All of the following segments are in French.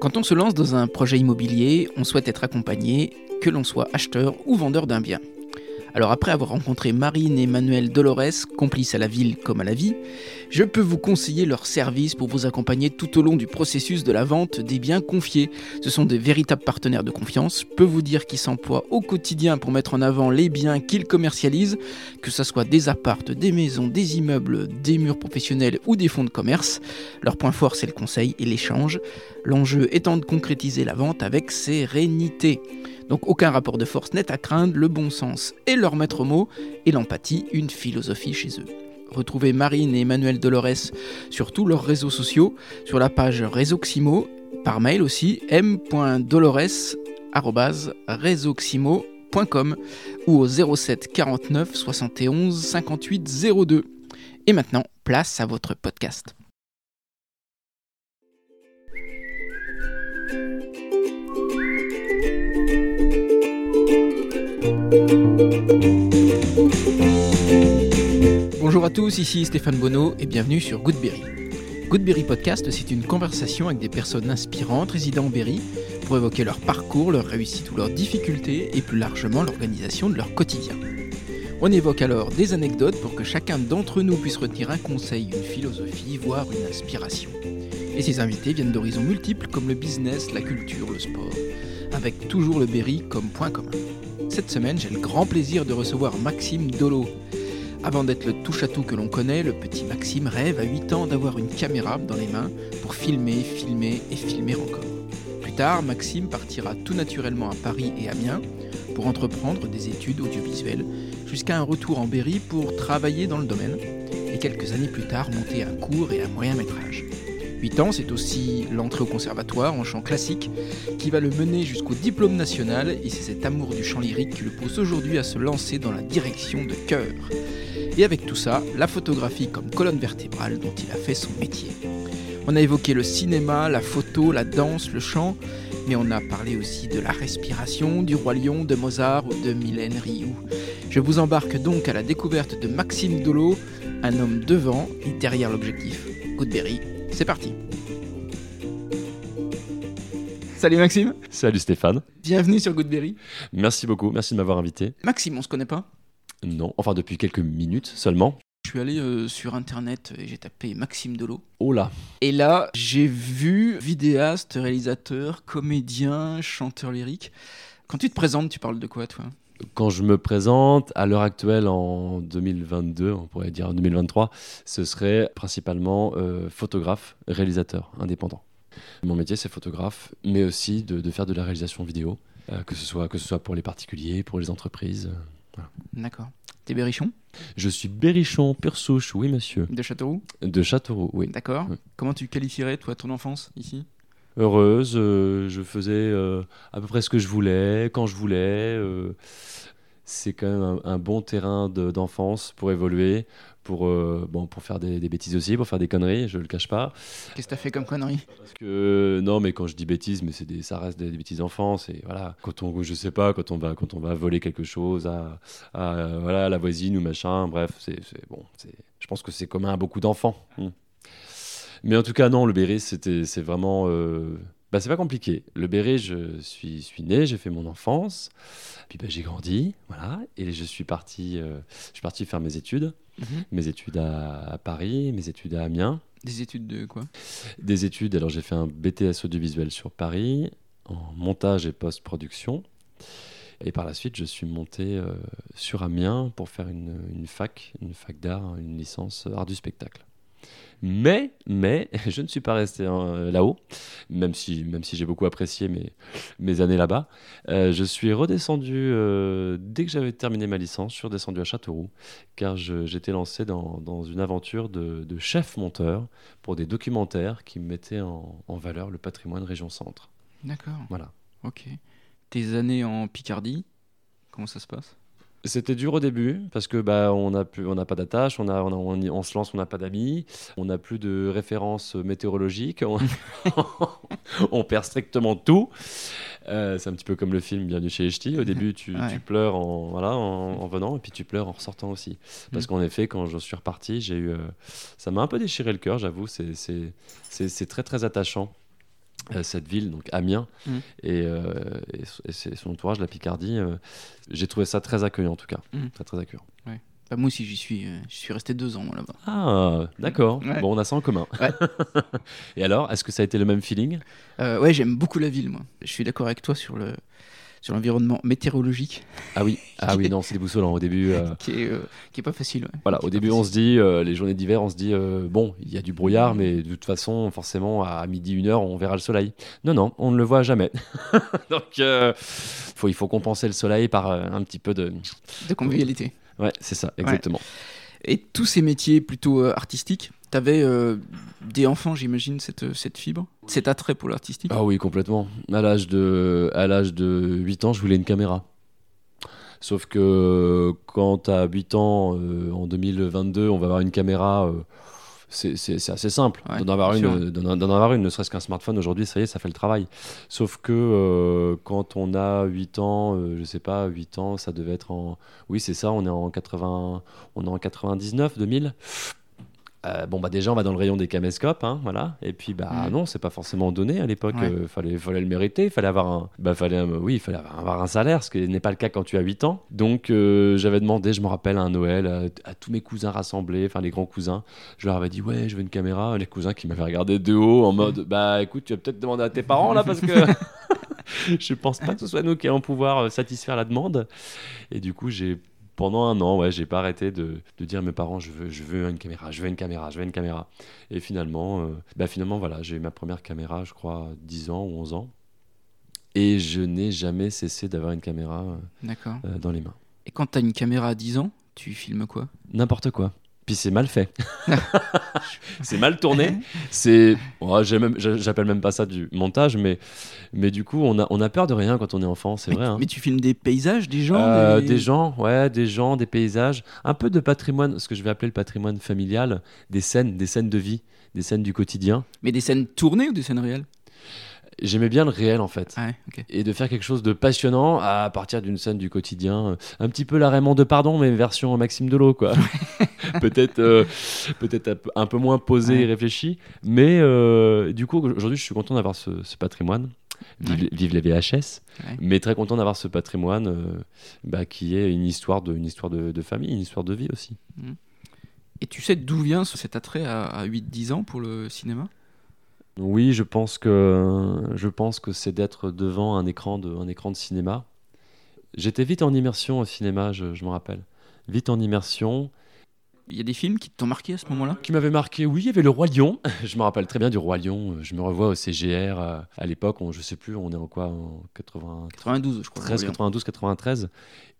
Quand on se lance dans un projet immobilier, on souhaite être accompagné, que l'on soit acheteur ou vendeur d'un bien. Alors après avoir rencontré Marine et Manuel Dolores, complices à la ville comme à la vie, je peux vous conseiller leurs services pour vous accompagner tout au long du processus de la vente des biens confiés. Ce sont des véritables partenaires de confiance. Je peux vous dire qu'ils s'emploient au quotidien pour mettre en avant les biens qu'ils commercialisent, que ce soit des appartes, des maisons, des immeubles, des murs professionnels ou des fonds de commerce. Leur point fort, c'est le conseil et l'échange. L'enjeu étant de concrétiser la vente avec sérénité. Donc aucun rapport de force n'est à craindre, le bon sens est leur maître mot et l'empathie une philosophie chez eux. Retrouvez Marine et Emmanuel Dolores sur tous leurs réseaux sociaux, sur la page Réseauximo, par mail aussi m.dolores@réseauximo.com ou au 07 49 71 58 02. Et maintenant, place à votre podcast. Bonjour à tous, ici Stéphane Bonneau et bienvenue sur Goodberry. Goodberry Podcast, c'est une conversation avec des personnes inspirantes résidant en Berry pour évoquer leur parcours, leur réussite ou leurs difficultés et plus largement l'organisation de leur quotidien. On évoque alors des anecdotes pour que chacun d'entre nous puisse retenir un conseil, une philosophie, voire une inspiration. Et ces invités viennent d'horizons multiples comme le business, la culture, le sport, avec toujours le Berry comme point commun. Cette semaine, j'ai le grand plaisir de recevoir Maxime Dolo. Avant d'être le touche-à-tout que l'on connaît, le petit Maxime rêve à 8 ans d'avoir une caméra dans les mains pour filmer, filmer et filmer encore. Plus tard, Maxime partira tout naturellement à Paris et Amiens pour entreprendre des études audiovisuelles, jusqu'à un retour en Berry pour travailler dans le domaine, et quelques années plus tard monter un court et un moyen métrage. 8 ans, c'est aussi l'entrée au conservatoire en chant classique qui va le mener jusqu'au diplôme national et c'est cet amour du chant lyrique qui le pousse aujourd'hui à se lancer dans la direction de chœur. Et avec tout ça, la photographie comme colonne vertébrale dont il a fait son métier. On a évoqué le cinéma, la photo, la danse, le chant, mais on a parlé aussi de la respiration, du roi lion, de Mozart ou de Mylène Rioux. Je vous embarque donc à la découverte de Maxime Dolo, un homme devant et derrière l'objectif. Goodberry, c'est parti. Salut Maxime. Salut Stéphane. Bienvenue sur Goodberry. Merci beaucoup, merci de m'avoir invité. Maxime, on se connaît pas Non, enfin depuis quelques minutes seulement. Je suis allé euh, sur internet et j'ai tapé Maxime Dolo. Oh là Et là, j'ai vu vidéaste, réalisateur, comédien, chanteur lyrique. Quand tu te présentes, tu parles de quoi toi? Quand je me présente, à l'heure actuelle en 2022, on pourrait dire en 2023, ce serait principalement euh, photographe, réalisateur, indépendant. Mon métier c'est photographe, mais aussi de, de faire de la réalisation vidéo, euh, que, ce soit, que ce soit pour les particuliers, pour les entreprises. euh, voilà. D'accord. T'es berrichon? Je suis berrichon, pure souche, oui monsieur. de Châteauroux? De Châteauroux, oui. D'accord. Comment tu qualifierais toi ton enfance ici? Heureuse. euh, je faisais euh, à peu près ce que je voulais, quand je voulais. euh, c'est quand même un, un bon terrain de- d'enfance pour évoluer, pour, euh, bon, pour faire des, des bêtises aussi, pour faire des conneries, je le cache pas. Qu'est-ce que t'as fait comme connerie? Parce que, non, mais quand je dis bêtises, mais des, ça reste des, des bêtises d'enfance. Et voilà, quand on, je sais pas, quand on va, quand on va voler quelque chose à, à, voilà, à la voisine ou machin, bref, c'est bon, je pense que c'est commun à beaucoup d'enfants. Hmm. Mais en tout cas, non, le béret, c'était, c'est vraiment. euh, bah, c'est pas compliqué. Le béret, je suis, suis né, j'ai fait mon enfance, puis bah, j'ai grandi, voilà, et je suis parti, euh, je suis parti faire mes études, Mhm. mes études à, à Paris, mes études à Amiens, Des études de quoi? Des études. Alors j'ai fait un BTS audiovisuel sur Paris, en montage et post-production. Et par la suite, je suis monté euh, sur Amiens pour faire une, une fac, une fac d'art, une licence art du spectacle. Mais, mais, je ne suis pas resté euh, là-haut, même si, même si j'ai beaucoup apprécié mes, mes années là-bas. Euh, je suis redescendu, euh, dès que j'avais terminé ma licence, je suis redescendu à Châteauroux, car j'étais lancé dans, dans une aventure de, de chef monteur pour des documentaires qui mettaient en, en valeur le patrimoine région centre. D'accord. Voilà. Ok. Tes années en Picardie, comment ça se passe? C'était dur au début parce que bah on n'a plus on n'a pas d'attache, on a on, a- on se lance, on n'a pas d'amis, on n'a plus de références météorologiques, on, on perd strictement tout. Euh, c'est un petit peu comme le film Bienvenue chez les Ch'tis. Au début, tu, Ouais. tu pleures en voilà en, en venant et puis tu pleures en ressortant aussi. Parce Mhm. qu'en effet, quand je suis reparti, j'ai eu euh, ça m'a un peu déchiré le cœur, j'avoue. C'est c'est c'est c'est très très attachant. Euh, cette ville, donc Amiens, Mm. et, euh, et, son entourage, la Picardie. euh, J'ai trouvé ça très accueillant en tout cas, Mm. très très accueillant. Bah, moi aussi, j'y suis, euh, j'y suis resté deux ans là-bas. Ah, d'accord. Ouais. Bon, on a ça en commun. Ouais. et alors, est-ce que ça a été le même feeling? Ouais, j'aime beaucoup la ville, moi. Je suis d'accord avec toi sur le sur l'environnement météorologique, Ah oui, ah oui, non, c'est déboussolant au début. euh, qui est euh, qui est pas facile. ouais. Voilà, Qui au début, on se dit, euh, les journées d'hiver, on se dit, bon, il y a du brouillard, mais de toute façon, forcément, à midi, une heure, on verra le soleil. Non, non, on ne le voit jamais. Donc, faut, il faut compenser le soleil par un petit peu de. de convivialité. Ouais, c'est ça, exactement. Et tous ces métiers plutôt artistiques, t'avais euh, des enfants, j'imagine, cette, cette fibre, cet attrait pour l'artistique? Ah oui, complètement. À l'âge de, à l'âge de 8 ans, je voulais une caméra. Sauf que quand tu as 8 ans, euh, en 2022, on va avoir une caméra. euh, c'est c'est- c'est assez simple Ouais, d'en avoir, une, d'en- d'en avoir une, ne serait-ce qu'un smartphone aujourd'hui, ça y est, ça fait le travail. Sauf que euh, quand on a 8 ans, euh, je sais pas, 8 ans, ça devait être en. Oui, c'est ça, on est en, 80, on est en 99, 2000. Euh, bon bah déjà on va dans le rayon des caméscopes hein, voilà et puis bah Mm. non c'est pas forcément donné à l'époque Ouais. euh, fallait fallait le mériter fallait avoir un bah fallait un- oui il fallait avoir un salaire ce qui n'est pas le cas quand tu as 8 ans donc euh, j'avais demandé je me rappelle à un Noël à, à tous mes cousins rassemblés enfin les grands cousins je leur avais dit ouais je veux une caméra les cousins qui m'avaient regardé de haut en mode bah écoute tu vas peut-être demander à tes parents là parce que je pense pas que ce soit nous qui allons pouvoir euh, satisfaire la demande et du coup j'ai pendant un an, ouais, j'ai pas arrêté de, de dire à mes parents, je veux, je veux une caméra, je veux une caméra, je veux une caméra. Et finalement, euh, bah finalement, voilà, j'ai eu ma première caméra, je crois, à 10 ans ou 11 ans. Et je n'ai jamais cessé d'avoir une caméra euh, euh, dans les mains. Et quand t'as une caméra à 10 ans, tu filmes quoi? N'importe quoi. Puis c'est mal fait. c'est mal tourné. C'est, oh, j'appelle même pas ça du montage, mais, mais du coup, on a, on a peur de rien quand on est enfant, c'est vrai. hein. mais tu filmes des paysages, des gens Euh, des... des gens, ouais, des gens, des paysages, un peu de patrimoine, ce que je vais appeler le patrimoine familial, des scènes, des scènes de vie, des scènes du quotidien. Mais des scènes tournées ou des scènes réelles? J'aimais bien le réel en fait. Ah ouais. Et de faire quelque chose de passionnant à partir d'une scène du quotidien, euh, un petit peu la Raymond de Pardon, mais version Maxime Delot, quoi. peut-être euh, peut-être un peu- moins posé Ouais. et réfléchi, mais euh, du coup aujourd'hui je suis content d'avoir ce, ce patrimoine. Vive, Ouais. vive les VHS, Ouais. mais très content d'avoir ce patrimoine euh, bah, qui est une histoire de, une histoire de, de famille, une histoire de vie aussi. Et tu sais d'où vient ce- cet attrait à, à 8-10 ans pour le cinéma? Oui, je pense que je pense que c'est d'être devant un écran de un écran de cinéma. J'étais vite en immersion au cinéma, je, je me rappelle. Vite en immersion. Il y a des films qui t'ont marqué à ce moment-là? Qui m'avait marqué, oui, il y avait le Roi Lion. Je me rappelle très bien du Roi Lion. Je me revois au CGR euh, à l'époque, je sais plus, on est en quoi En 80, 92, je crois. 13, Orléans. 92, 93.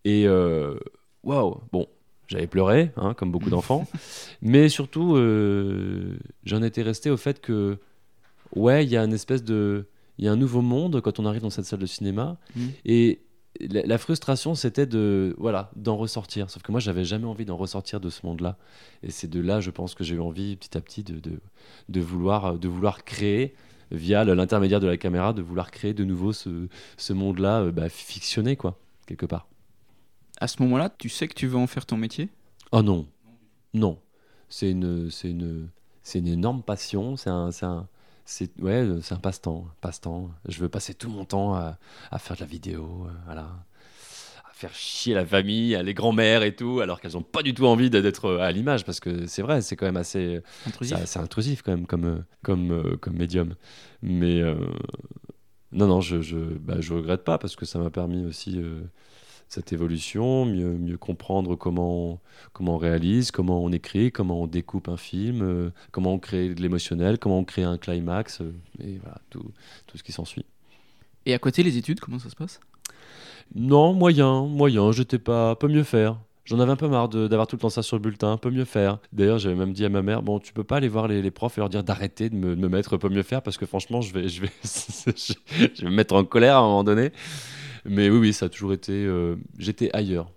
Et euh, waouh, bon, j'avais pleuré, hein, comme beaucoup d'enfants. mais surtout, euh, j'en étais resté au fait que, ouais, il y a une espèce de. Il y a un nouveau monde quand on arrive dans cette salle de cinéma. Mm. Et la, la frustration, c'était de. Voilà, d'en ressortir. Sauf que moi, j'avais jamais envie d'en ressortir de ce monde-là. Et c'est de là, je pense, que j'ai eu envie, petit à petit, de, de, de vouloir, de vouloir créer via l'intermédiaire de la caméra, de vouloir créer de nouveau ce, ce monde-là euh, bah, fictionné, quoi, quelque part. À ce moment-là, tu sais que tu veux en faire ton métier? Oh non, non. C'est une, c'est une, c'est une énorme passion. C'est un, c'est un, c'est ouais, euh, c'est un passe-temps, passe-temps. Je veux passer tout mon temps à, à faire de la vidéo, euh, voilà, à faire chier la famille, les grands-mères et tout, alors qu'elles ont pas du tout envie d'être euh, à l'image, parce que c'est vrai, c'est quand même assez, Intrusif c'est intrusif quand même comme, comme, comme médium. Mais euh, non, non, je, je, bah, je regrette pas parce que ça m'a permis aussi cette évolution, mieux, mieux comprendre comment, comment on réalise, comment on écrit, comment on découpe un film, euh, comment on crée de l'émotionnel, comment on crée un climax, euh, et voilà, tout, tout ce qui s'ensuit. Et à côté, les études, comment ça se passe? Non, moyen, moyen, j'étais pas, peut mieux faire. J'en avais un peu marre d'avoir tout le temps ça sur le bulletin, peut mieux faire. D'ailleurs, j'avais même dit à ma mère, bon, tu peux pas aller voir les, les profs et leur dire d'arrêter de me, de me mettre peut mieux faire parce que franchement, je vais, je vais, je vais me mettre en colère à un moment donné. Mais oui, oui, ça a toujours été, euh, j'étais ailleurs.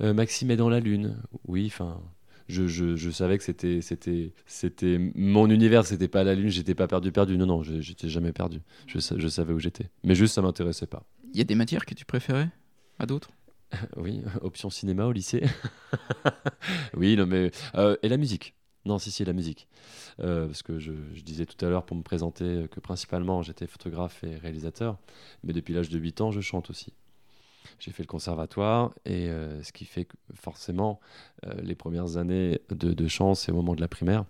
Euh, Maxime est dans la lune, oui, enfin. Je, je, je savais que c'était c'était c'était mon univers c'était pas la lune j'étais pas perdu perdu non non je- j'étais jamais perdu je, je savais où j'étais mais juste ça m'intéressait pas Il y a des matières que tu préférais à d'autres? Oui, option cinéma au lycée. oui, non, mais. euh, et la musique? Non, si, si, la musique. Euh, parce que je, disais tout à l'heure pour me présenter que principalement j'étais photographe et réalisateur, mais depuis l'âge de 8 ans, je chante aussi. J'ai fait le conservatoire et euh, ce qui fait que forcément euh, les premières années de, de chant, c'est au moment de la primaire.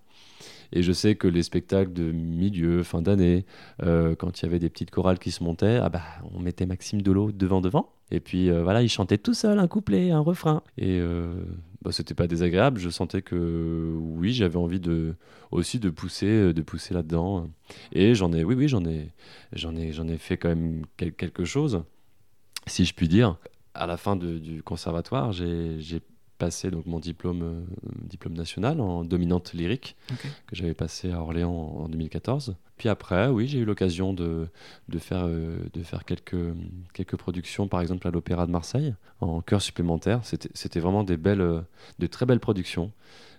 Et je sais que les spectacles de milieu, fin d'année, euh, quand il y avait des petites chorales qui se montaient, ah bah, on mettait Maxime Delot devant devant. Et puis euh, voilà, il chantait tout seul un couplet, un refrain. Et euh, bah, c'était pas désagréable. Je sentais que oui, j'avais envie de aussi de pousser, de pousser là-dedans. Et j'en ai, oui, oui, j'en ai, j'en ai, j'en ai fait quand même quel- quelque chose, si je puis dire. À la fin du conservatoire, j'ai passé donc mon diplôme, euh, diplôme national en dominante lyrique que j'avais passé à Orléans en en 2014. Puis après, oui, j'ai eu l'occasion de, de faire, euh, de faire quelques, quelques productions, par exemple à l'Opéra de Marseille, en chœur supplémentaire. C'était vraiment des belles, euh, de très belles productions.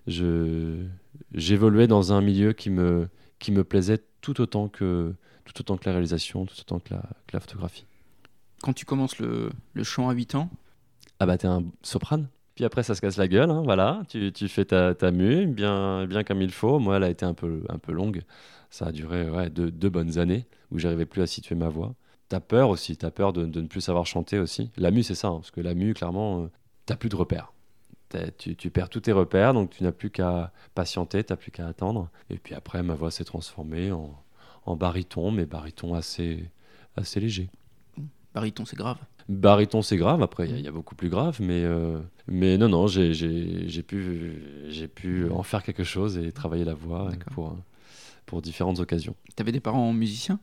J'évoluais dans un milieu qui me, qui me plaisait tout autant, que, tout autant que la réalisation, tout autant que la, que la photographie. Quand tu commences le, le chant à 8 ans, Ah bah t'es un soprane puis après ça se casse la gueule, hein, voilà, tu, tu fais ta, ta mue bien, bien comme il faut. Moi elle a été un peu, un peu longue, ça a duré ouais, deux, deux bonnes années où j'arrivais plus à situer ma voix. T'as peur aussi, t'as peur de, de ne plus savoir chanter aussi. La mue c'est ça, hein, parce que la mue clairement, euh, t'as plus de repères. Tu, tu perds tous tes repères, donc tu n'as plus qu'à patienter, t'as plus qu'à attendre. Et puis après ma voix s'est transformée en, en baryton, mais baryton assez, assez léger. baryton c'est grave. Baryton, c'est grave. Après, il y a- il y, a beaucoup plus grave, mais, euh, mais non, non, j'ai- pu, j'ai pu en faire quelque chose et travailler la voix pour, pour différentes occasions. T'avais des parents musiciens?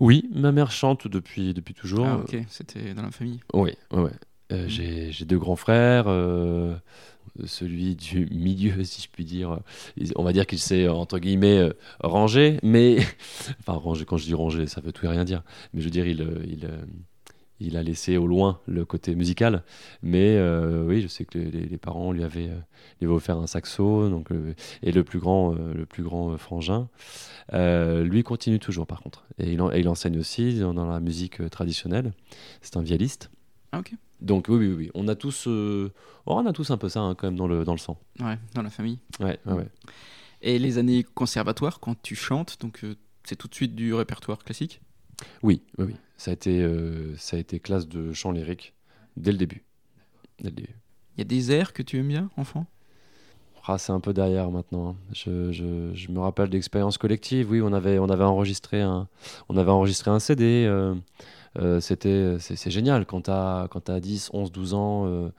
Oui, ma mère chante depuis, depuis toujours. Ah ok, c'était dans la famille. Oui, ouais, ouais. Euh, Mhm. j'ai deux grands frères. euh, celui du milieu, si je puis dire, on va dire qu'il s'est entre guillemets euh, rangé, mais enfin rangé. Quand je dis rangé, ça veut tout et rien dire. Mais je veux dire, il, euh, il, euh, il a laissé au loin le côté musical. Mais euh, oui, je sais que les, parents lui avaient, euh, lui avaient offert un saxo, donc euh, et le plus grand, le plus grand frangin, lui continue toujours par contre. Et il, en- et il enseigne aussi dans, dans la musique traditionnelle. C'est un violiste. Ah ok. Donc oui, oui, oui, on a tous, oh, on a tous un peu ça hein, quand même dans le, dans le sang. Ouais, dans la famille. Ouais, ouais, ouais. Et les années conservatoires, quand tu chantes, donc c'est tout de suite du répertoire classique? Oui, oui, oui. Ça a été, euh, ça a été classe de chant lyrique dès le début. Il y a des airs que tu aimes bien, enfant? Ah, c'est un peu derrière maintenant. hein. Je, je- je me rappelle d'expériences collectives. Oui, on avait, on avait enregistré un, on avait enregistré un CD. euh, euh, c'était, c'est, génial quand t'as, quand t'as 10, 11, 12 ans. euh,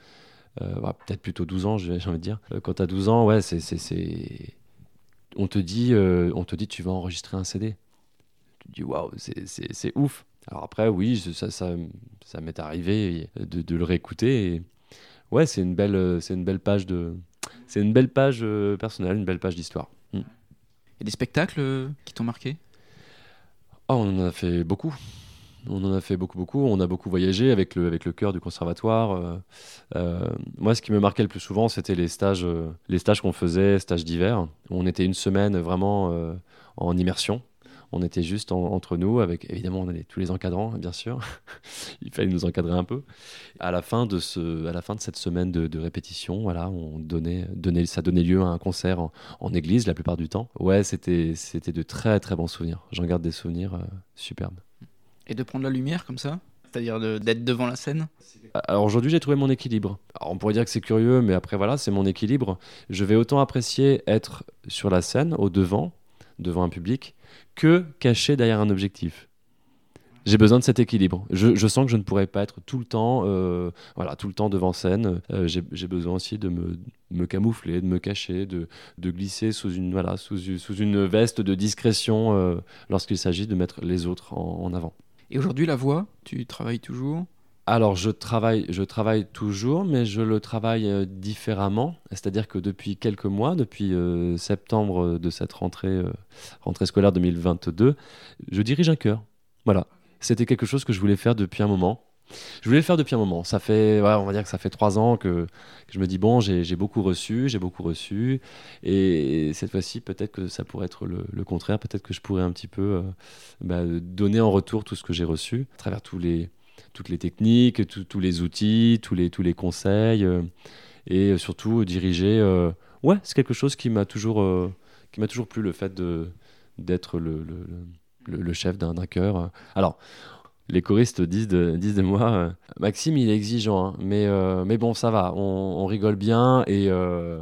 bah, peut-être plutôt 12 ans, j'ai envie de dire. Quand t'as 12 ans, ouais, c'est, c'est, c'est- on te dit, on te dit, tu vas enregistrer un CD. Tu te dis, waouh, c'est, c'est, c'est ouf. Alors après, oui, ça, ça, ça m'est arrivé de, de le réécouter. Et ouais, c'est une belle, c'est une belle page de, c'est une belle page euh, personnelle, une belle page d'histoire. Mm. A des spectacles euh, qui t'ont marqué? Oh, on en a fait beaucoup. On en a fait beaucoup, beaucoup. On a beaucoup voyagé avec le, avec le chœur du conservatoire. euh, euh, moi, ce qui me marquait le plus souvent, c'était les stages, euh, les stages qu'on faisait, stages d'hiver, où on était une semaine vraiment en immersion. On était juste en- entre nous, avec évidemment on avait tous les encadrants, bien sûr. Il fallait nous encadrer un peu. À la fin de, ce, à la fin de cette semaine de, de répétition, voilà, on donnait, donnait, ça donnait lieu à un concert en, en église la plupart du temps. Ouais, c'était, c'était de très très bons souvenirs. J'en garde des souvenirs euh, superbes. Et de prendre la lumière comme ça C'est-à-dire de- d'être devant la scène? Alors aujourd'hui, j'ai trouvé mon équilibre. Alors, on pourrait dire que c'est curieux, mais après voilà, c'est mon équilibre. Je vais autant apprécier être sur la scène, au devant, devant un public, que caché derrière un objectif. J'ai besoin de cet équilibre. Je, sens que je ne pourrais pas être tout le temps, euh, voilà, tout le temps devant scène. Euh, j'ai besoin aussi de me, camoufler, de me cacher, de, glisser sous une, voilà, sous, une veste de discrétion euh, lorsqu'il s'agit de mettre les autres en avant. Et aujourd'hui, la voix, tu travailles toujours? Alors, je travaille, je travaille toujours, mais je le travaille euh, différemment. C'est-à-dire que depuis quelques mois, depuis euh, septembre de cette rentrée, euh, rentrée scolaire 2022, je dirige un chœur. Voilà. C'était quelque chose que je voulais faire depuis un moment. Je voulais le faire depuis un moment. Ça fait, on va dire que ça fait trois ans que, je me dis bon, j'ai beaucoup reçu, j'ai beaucoup reçu, et cette fois-ci, peut-être que ça pourrait être le, contraire. Peut-être que je pourrais un petit peu euh, bah, donner en retour tout ce que j'ai reçu à travers tous les toutes les techniques, tous tous les outils, tous les, tous les conseils, euh, et surtout diriger euh, ouais, c'est quelque chose qui m'a toujours, euh, qui m'a toujours plu, le fait de d'être le, le, le- le chef d'un d'un chœur. Alors, les choristes disent de, disent de moi, euh, Maxime, il est exigeant, hein, mais, euh, mais bon, ça va, on, on rigole bien et euh,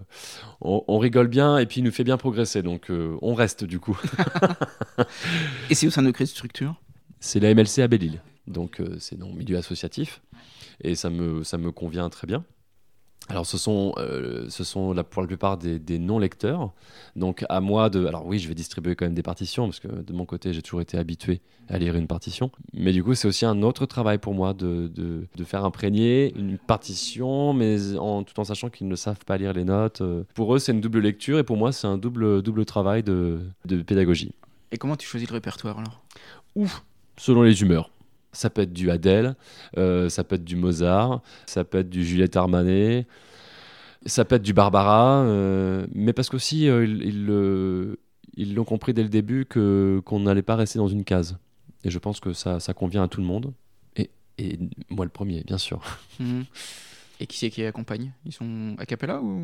on, on rigole bien et puis il nous fait bien progresser, donc on reste du coup. Et c'est au sein de quelle structure? C'est la MLC à Belle-Île, donc euh, c'est dans le milieu associatif et ça me, ça me convient très bien. Alors ce sont, euh, ce sont la, pour la plupart des, des non-lecteurs, donc à moi de... Alors oui, je vais distribuer quand même des partitions, parce que de mon côté, j'ai toujours été habitué à lire une partition, mais du coup, c'est aussi un autre travail pour moi de, de, de faire imprégner une partition, mais en, tout en sachant qu'ils ne savent pas lire les notes. Pour eux, c'est une double lecture, et pour moi, c'est un double, double travail de, de pédagogie. Et comment tu choisis le répertoire alors? Ouf Selon les humeurs. Ça peut être du Adèle, euh, ça peut être du Mozart, ça peut être du Juliette Armanet, ça peut être du Barbara, euh, mais parce qu'aussi, euh, ils l'ont compris dès le début que qu'on n'allait pas rester dans une case. Et je pense que ça, ça convient à tout le monde. Et, et moi le premier, bien sûr. Mhm. Et qui c'est qui accompagne? Ils sont a cappella ou?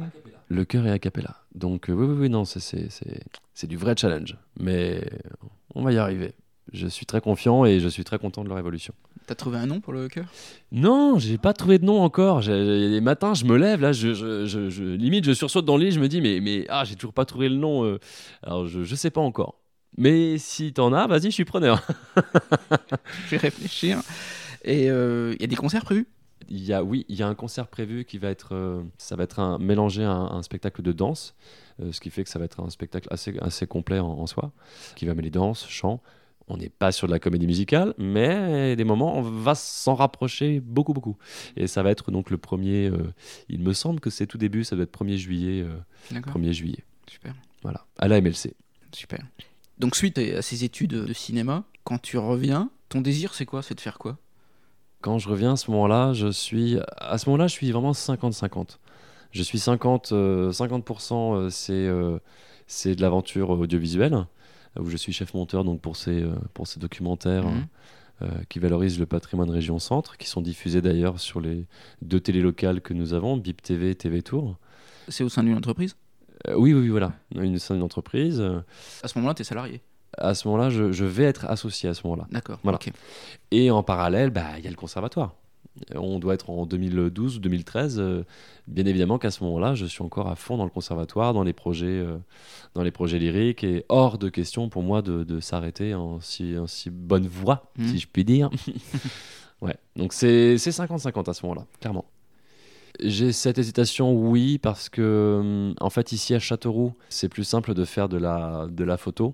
Le cœur est a cappella. Donc euh, oui, oui, oui, non, c'est- c'est c'est- c'est du vrai challenge. Mais on va y arriver. Je suis très confiant et je suis très content de leur évolution. T'as trouvé un nom pour le chœur Non, j'ai pas trouvé de nom encore. J'ai- Les matins, je me lève, là, je, je- je- je- limite, je sursaute dans le lit, je me dis, mais, mais ah, j'ai toujours pas trouvé le nom. euh. Alors, je, je sais pas encore. Mais si t'en as, vas-y, je suis preneur. Je vais réfléchir. Et il y a des concerts prévus? Il y a, oui, il y a un concert prévu qui va être, euh, ça va être un, mélangé à un, un spectacle de danse, euh, ce qui fait que ça va être un spectacle assez, assez complet en, en soi, qui va mêler danse, chant. On n'est pas sur de la comédie musicale, mais des moments, on va s'en rapprocher beaucoup, beaucoup. Et ça va être donc le premier, euh, il me semble que c'est tout début, ça doit être 1er juillet, euh, D'accord. 1er juillet, Super. voilà, à la MLC. Super. Donc suite à ces études de cinéma, quand tu reviens, ton désir c'est quoi? C'est de faire quoi? Quand je reviens à ce moment-là, je suis, à ce moment-là, je suis vraiment 50-50. Je suis 50, euh, 50% euh, c'est c'est de l'aventure audiovisuelle, où je suis chef monteur donc pour ces, euh, pour ces documentaires Mhm. euh, qui valorisent le patrimoine région centre, qui sont diffusés d'ailleurs sur les deux télés locales que nous avons, BIP TV et TV Tour. C'est au sein d'une entreprise? Euh, oui, oui, oui, voilà, une, c'est une entreprise. Euh, À ce moment-là, t'es salarié? À ce moment-là, je, je vais être associé à ce moment-là. D'accord. Voilà. Et en parallèle, bah, il y a le conservatoire. On doit être en 2012 ou 2013. euh, bien évidemment qu'à ce moment-là, je suis encore à fond dans le conservatoire, dans les projets, euh, dans les projets lyriques, et hors de question pour moi de, de s'arrêter en si, en si bonne voie, Mhm. si je puis dire. ouais, donc c'est c'est 50-50 à ce moment-là, clairement. J'ai cette hésitation, oui, parce que hum, en fait ici à Châteauroux, c'est plus simple de faire de la, de la photo.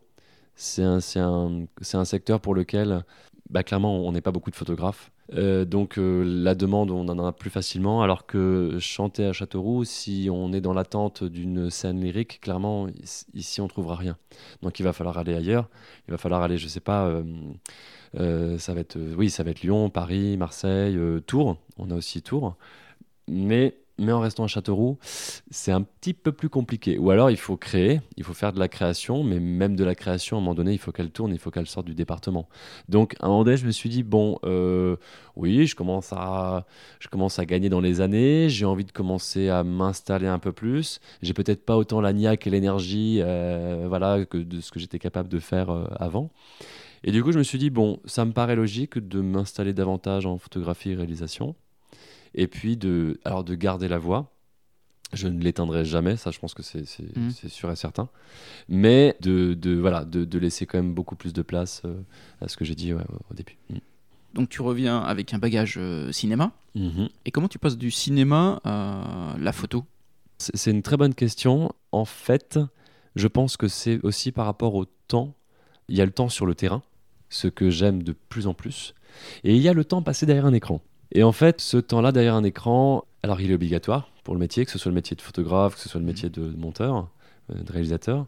C'est un, c'est un, c'est un secteur pour lequel, bah, clairement, on n'est pas beaucoup de photographes. Euh, donc euh, la demande, on en a plus facilement, alors que chanter à Châteauroux, si on est dans l'attente d'une scène lyrique, clairement, ici- on trouvera rien. Donc il va falloir aller ailleurs. Il va falloir aller, je sais pas, euh, ça va être, oui, ça va être Lyon, Paris, Marseille, Tours. On a aussi Tours. Mais, mais en restant à Châteauroux, c'est un petit peu plus compliqué. Ou alors, il faut créer, il faut faire de la création, mais même de la création, à un moment donné, il faut qu'elle tourne, il faut qu'elle sorte du département. Donc, à un moment donné, je me suis dit, bon, euh, oui, je commence, à, je commence à gagner dans les années, j'ai envie de commencer à m'installer un peu plus. J'ai peut-être pas autant la niaque et l'énergie euh, voilà, que de ce que j'étais capable de faire euh, avant. Et du coup, je me suis dit, bon, ça me paraît logique de m'installer davantage en photographie et réalisation. Et puis, de, alors de garder la voix. Je ne l'éteindrai jamais, ça je pense que c'est c'est sûr et certain. Mais de, de, voilà, de, de laisser quand même beaucoup plus de place euh, à ce que j'ai dit ouais, au début. Mhm. Donc tu reviens avec un bagage euh, cinéma. Mhm. Et comment tu passes du cinéma à la photo? C'est une très bonne question. En fait, je pense que c'est aussi par rapport au temps. Il y a le temps sur le terrain, ce que j'aime de plus en plus. Et il y a le temps passé derrière un écran. Et en fait, ce temps-là derrière un écran, alors il est obligatoire pour le métier, que ce soit le métier de photographe, que ce soit le métier de monteur, euh, de réalisateur.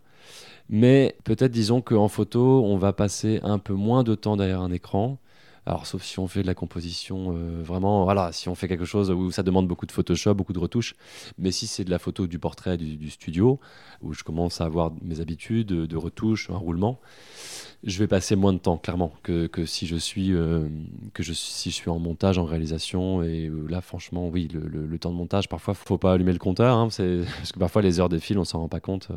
Mais peut-être disons qu'en photo, on va passer un peu moins de temps derrière un écran Alors, sauf si on fait de la composition euh, vraiment, voilà, si on fait quelque chose où ça demande beaucoup de Photoshop, beaucoup de retouches. Mais si c'est de la photo du portrait du, studio, où je commence à avoir mes habitudes de retouches, un roulement, je vais passer moins de temps, clairement, que, que si je suis euh, que je si je suis en montage, en réalisation. Et euh, là, franchement, oui, le, temps de montage, parfois, faut pas allumer le compteur, hein, parce que parfois les heures défilent, on s'en rend pas compte.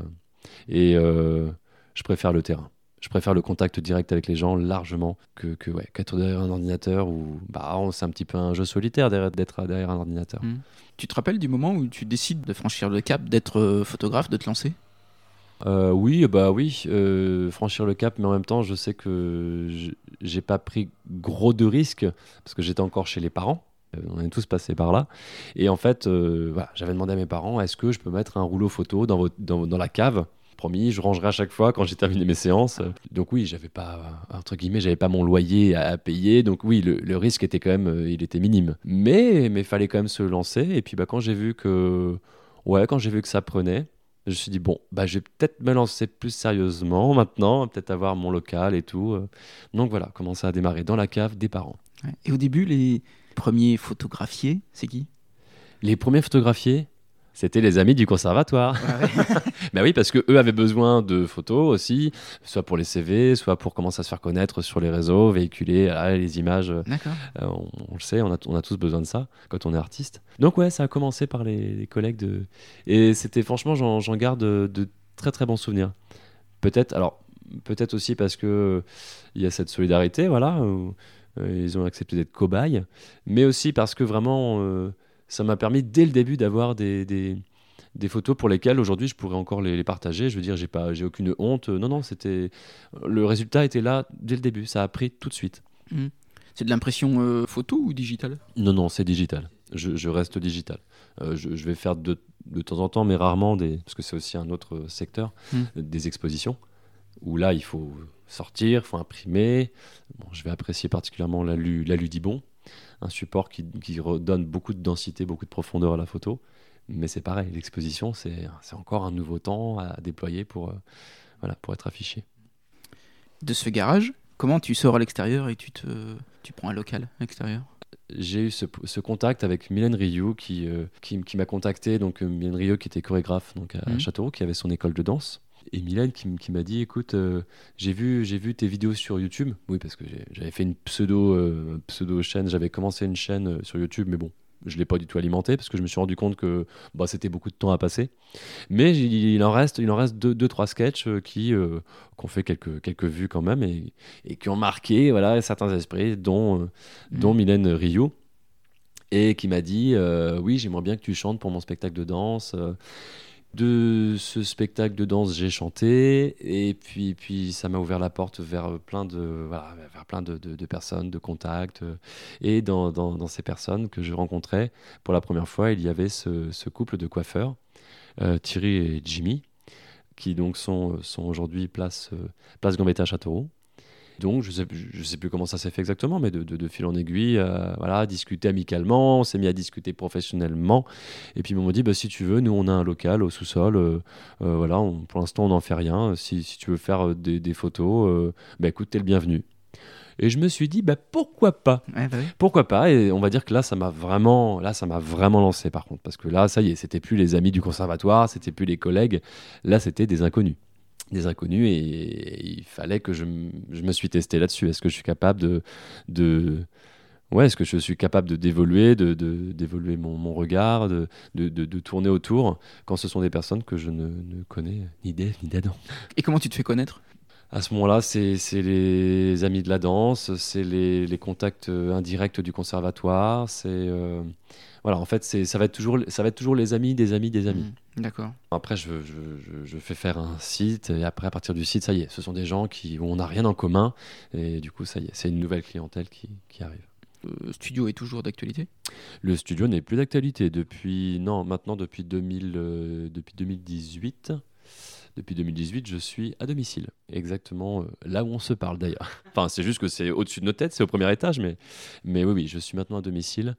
Et je préfère le terrain je préfère le contact direct avec les gens largement que, que ouais, qu'être derrière un ordinateur où bah, c'est un petit peu un jeu solitaire d'être derrière un ordinateur. Hmm. Tu te rappelles du moment où tu décides de franchir le cap, d'être euh, photographe, de te lancer? Euh, oui, bah oui, euh, franchir le cap, mais en même temps, je sais que j'ai pas pris gros de risques parce que j'étais encore chez les parents. On est tous passés par là. Et en fait, voilà, j'avais demandé à mes parents est-ce que je peux mettre un rouleau photo dans, dans, dans la cave? Promis, je rangerai à chaque fois quand j'ai terminé mes séances. Donc oui, j'avais pas, entre guillemets, j'avais pas mon loyer à, payer. Donc oui, le, risque était quand même, euh, il était minime. Mais mais fallait quand même se lancer. Et puis bah quand j'ai vu que, ouais, quand j'ai vu que ça prenait, je me suis dit bon, bah je vais peut-être me lancer plus sérieusement maintenant, peut-être avoir mon local et tout. Euh. Donc voilà, commencer à démarrer dans la cave des parents. Et au début, les premiers photographiés, c'est qui? Les premiers photographiés? C'était les amis du conservatoire. ben oui, parce que eux avaient besoin de photos aussi, soit pour les CV, soit pour commencer à se faire connaître sur les réseaux, véhiculer ah, les images. Euh, on, le sait, on a, on a, tous besoin de ça quand on est artiste. Donc ouais, ça a commencé par les, collègues de... Et c'était franchement, j'en garde de, très très bons souvenirs. Peut-être, alors peut-être aussi parce que il y a cette solidarité, voilà. Où, euh, ils ont accepté d'être cobayes, mais aussi parce que vraiment... Ça m'a permis dès le début d'avoir des, des, photos pour lesquelles aujourd'hui je pourrais encore les, partager. Je veux dire, j'ai pas, j'ai aucune honte. Non, non, c'était le résultat était là dès le début. Ça a pris tout de suite. Mmh. C'est de l'impression euh, photo ou digital Non, non, c'est digital. Je, reste digital. Euh, je, vais faire de, de, temps en temps, mais rarement des, parce que c'est aussi un autre secteur, mmh. des expositions où là il faut sortir, il faut imprimer. Bon, je vais apprécier particulièrement la, la Ludibon un support qui, donne beaucoup de densité, beaucoup de profondeur à la photo. Mais c'est pareil, l'exposition, c'est encore un nouveau temps à déployer pour, euh, voilà, pour être affiché. De ce garage, comment tu sors à l'extérieur et tu, te, tu prends un local à l'extérieur? J'ai eu ce, contact avec Mylène Rioux qui, euh, qui, m'a contacté, donc euh, Mylène Rioux qui était chorégraphe donc, à, mmh. Châteauroux, qui avait son école de danse et Mylène qui, m'a dit écoute euh, j'ai vu j'ai vu tes vidéos sur YouTube oui parce que j'avais fait une pseudo euh, pseudo chaîne j'avais commencé une chaîne euh, sur YouTube mais bon je l'ai pas du tout alimenté parce que je me suis rendu compte que bah, c'était beaucoup de temps à passer mais il, en reste il en reste deux, deux trois sketchs qui ont fait quelques quelques vues quand même et, et qui ont marqué voilà certains esprits dont mmh. dont Mylène Rio et qui m'a dit oui j'aimerais bien que tu chantes pour mon spectacle de danse de ce spectacle de danse, j'ai chanté et puis, puis ça m'a ouvert la porte vers plein de, vers plein de, personnes, de contacts. Et dans, ces personnes que je rencontrais, pour la première fois, il y avait ce, ce couple de coiffeurs, euh, Thierry et Jimmy, qui donc sont, sont aujourd'hui place, euh, place Gambetta Châteauroux. Donc, je sais, je sais plus comment ça s'est fait exactement, mais de, de, fil en aiguille, euh, voilà, discuter amicalement, on s'est mis à discuter professionnellement. Et puis, ils m'ont dit, bah, si tu veux, nous, on a un local au sous-sol. Euh, euh, voilà, pour l'instant, on n'en fait rien. Si, si, tu veux faire des, des photos, bah, écoute, t'es le bienvenu. Et je me suis dit, bah, pourquoi pas? Bah Pourquoi pas? Et on va dire que là, ça m'a vraiment, là, ça m'a vraiment lancé, par contre, parce que là, ça y est, c'était plus les amis du conservatoire, c'était plus les collègues, là, c'était des inconnus des inconnus et, il fallait que je, je me suis testé là-dessus. Est-ce que je suis capable de, de ouais, est-ce que je suis capable de d'évoluer, de, d'évoluer mon, mon, regard, de, de, de, tourner autour quand ce sont des personnes que je ne, ne connais ni d'Ève ni d'Adam? Et comment tu te fais connaître? À ce moment-là, c'est les amis de la danse, c'est les, les, contacts indirects du conservatoire, c'est euh, voilà, en fait, ça va, être toujours, ça va être toujours les amis des amis des amis. Mmh, d'accord. Après, je, je, je, fais faire un site, et après, à partir du site, ça y est, ce sont des gens qui, où on n'a rien en commun, et du coup, ça y est, c'est une nouvelle clientèle qui, qui arrive. Le studio est toujours d'actualité? Le studio n'est plus d'actualité depuis, non, maintenant depuis, 2000, euh, depuis 2018. Depuis 2018, je suis à domicile, exactement euh, là où on se parle d'ailleurs. Enfin, c'est juste que c'est au-dessus de nos têtes, c'est au premier étage, mais, mais oui, oui, je suis maintenant à domicile.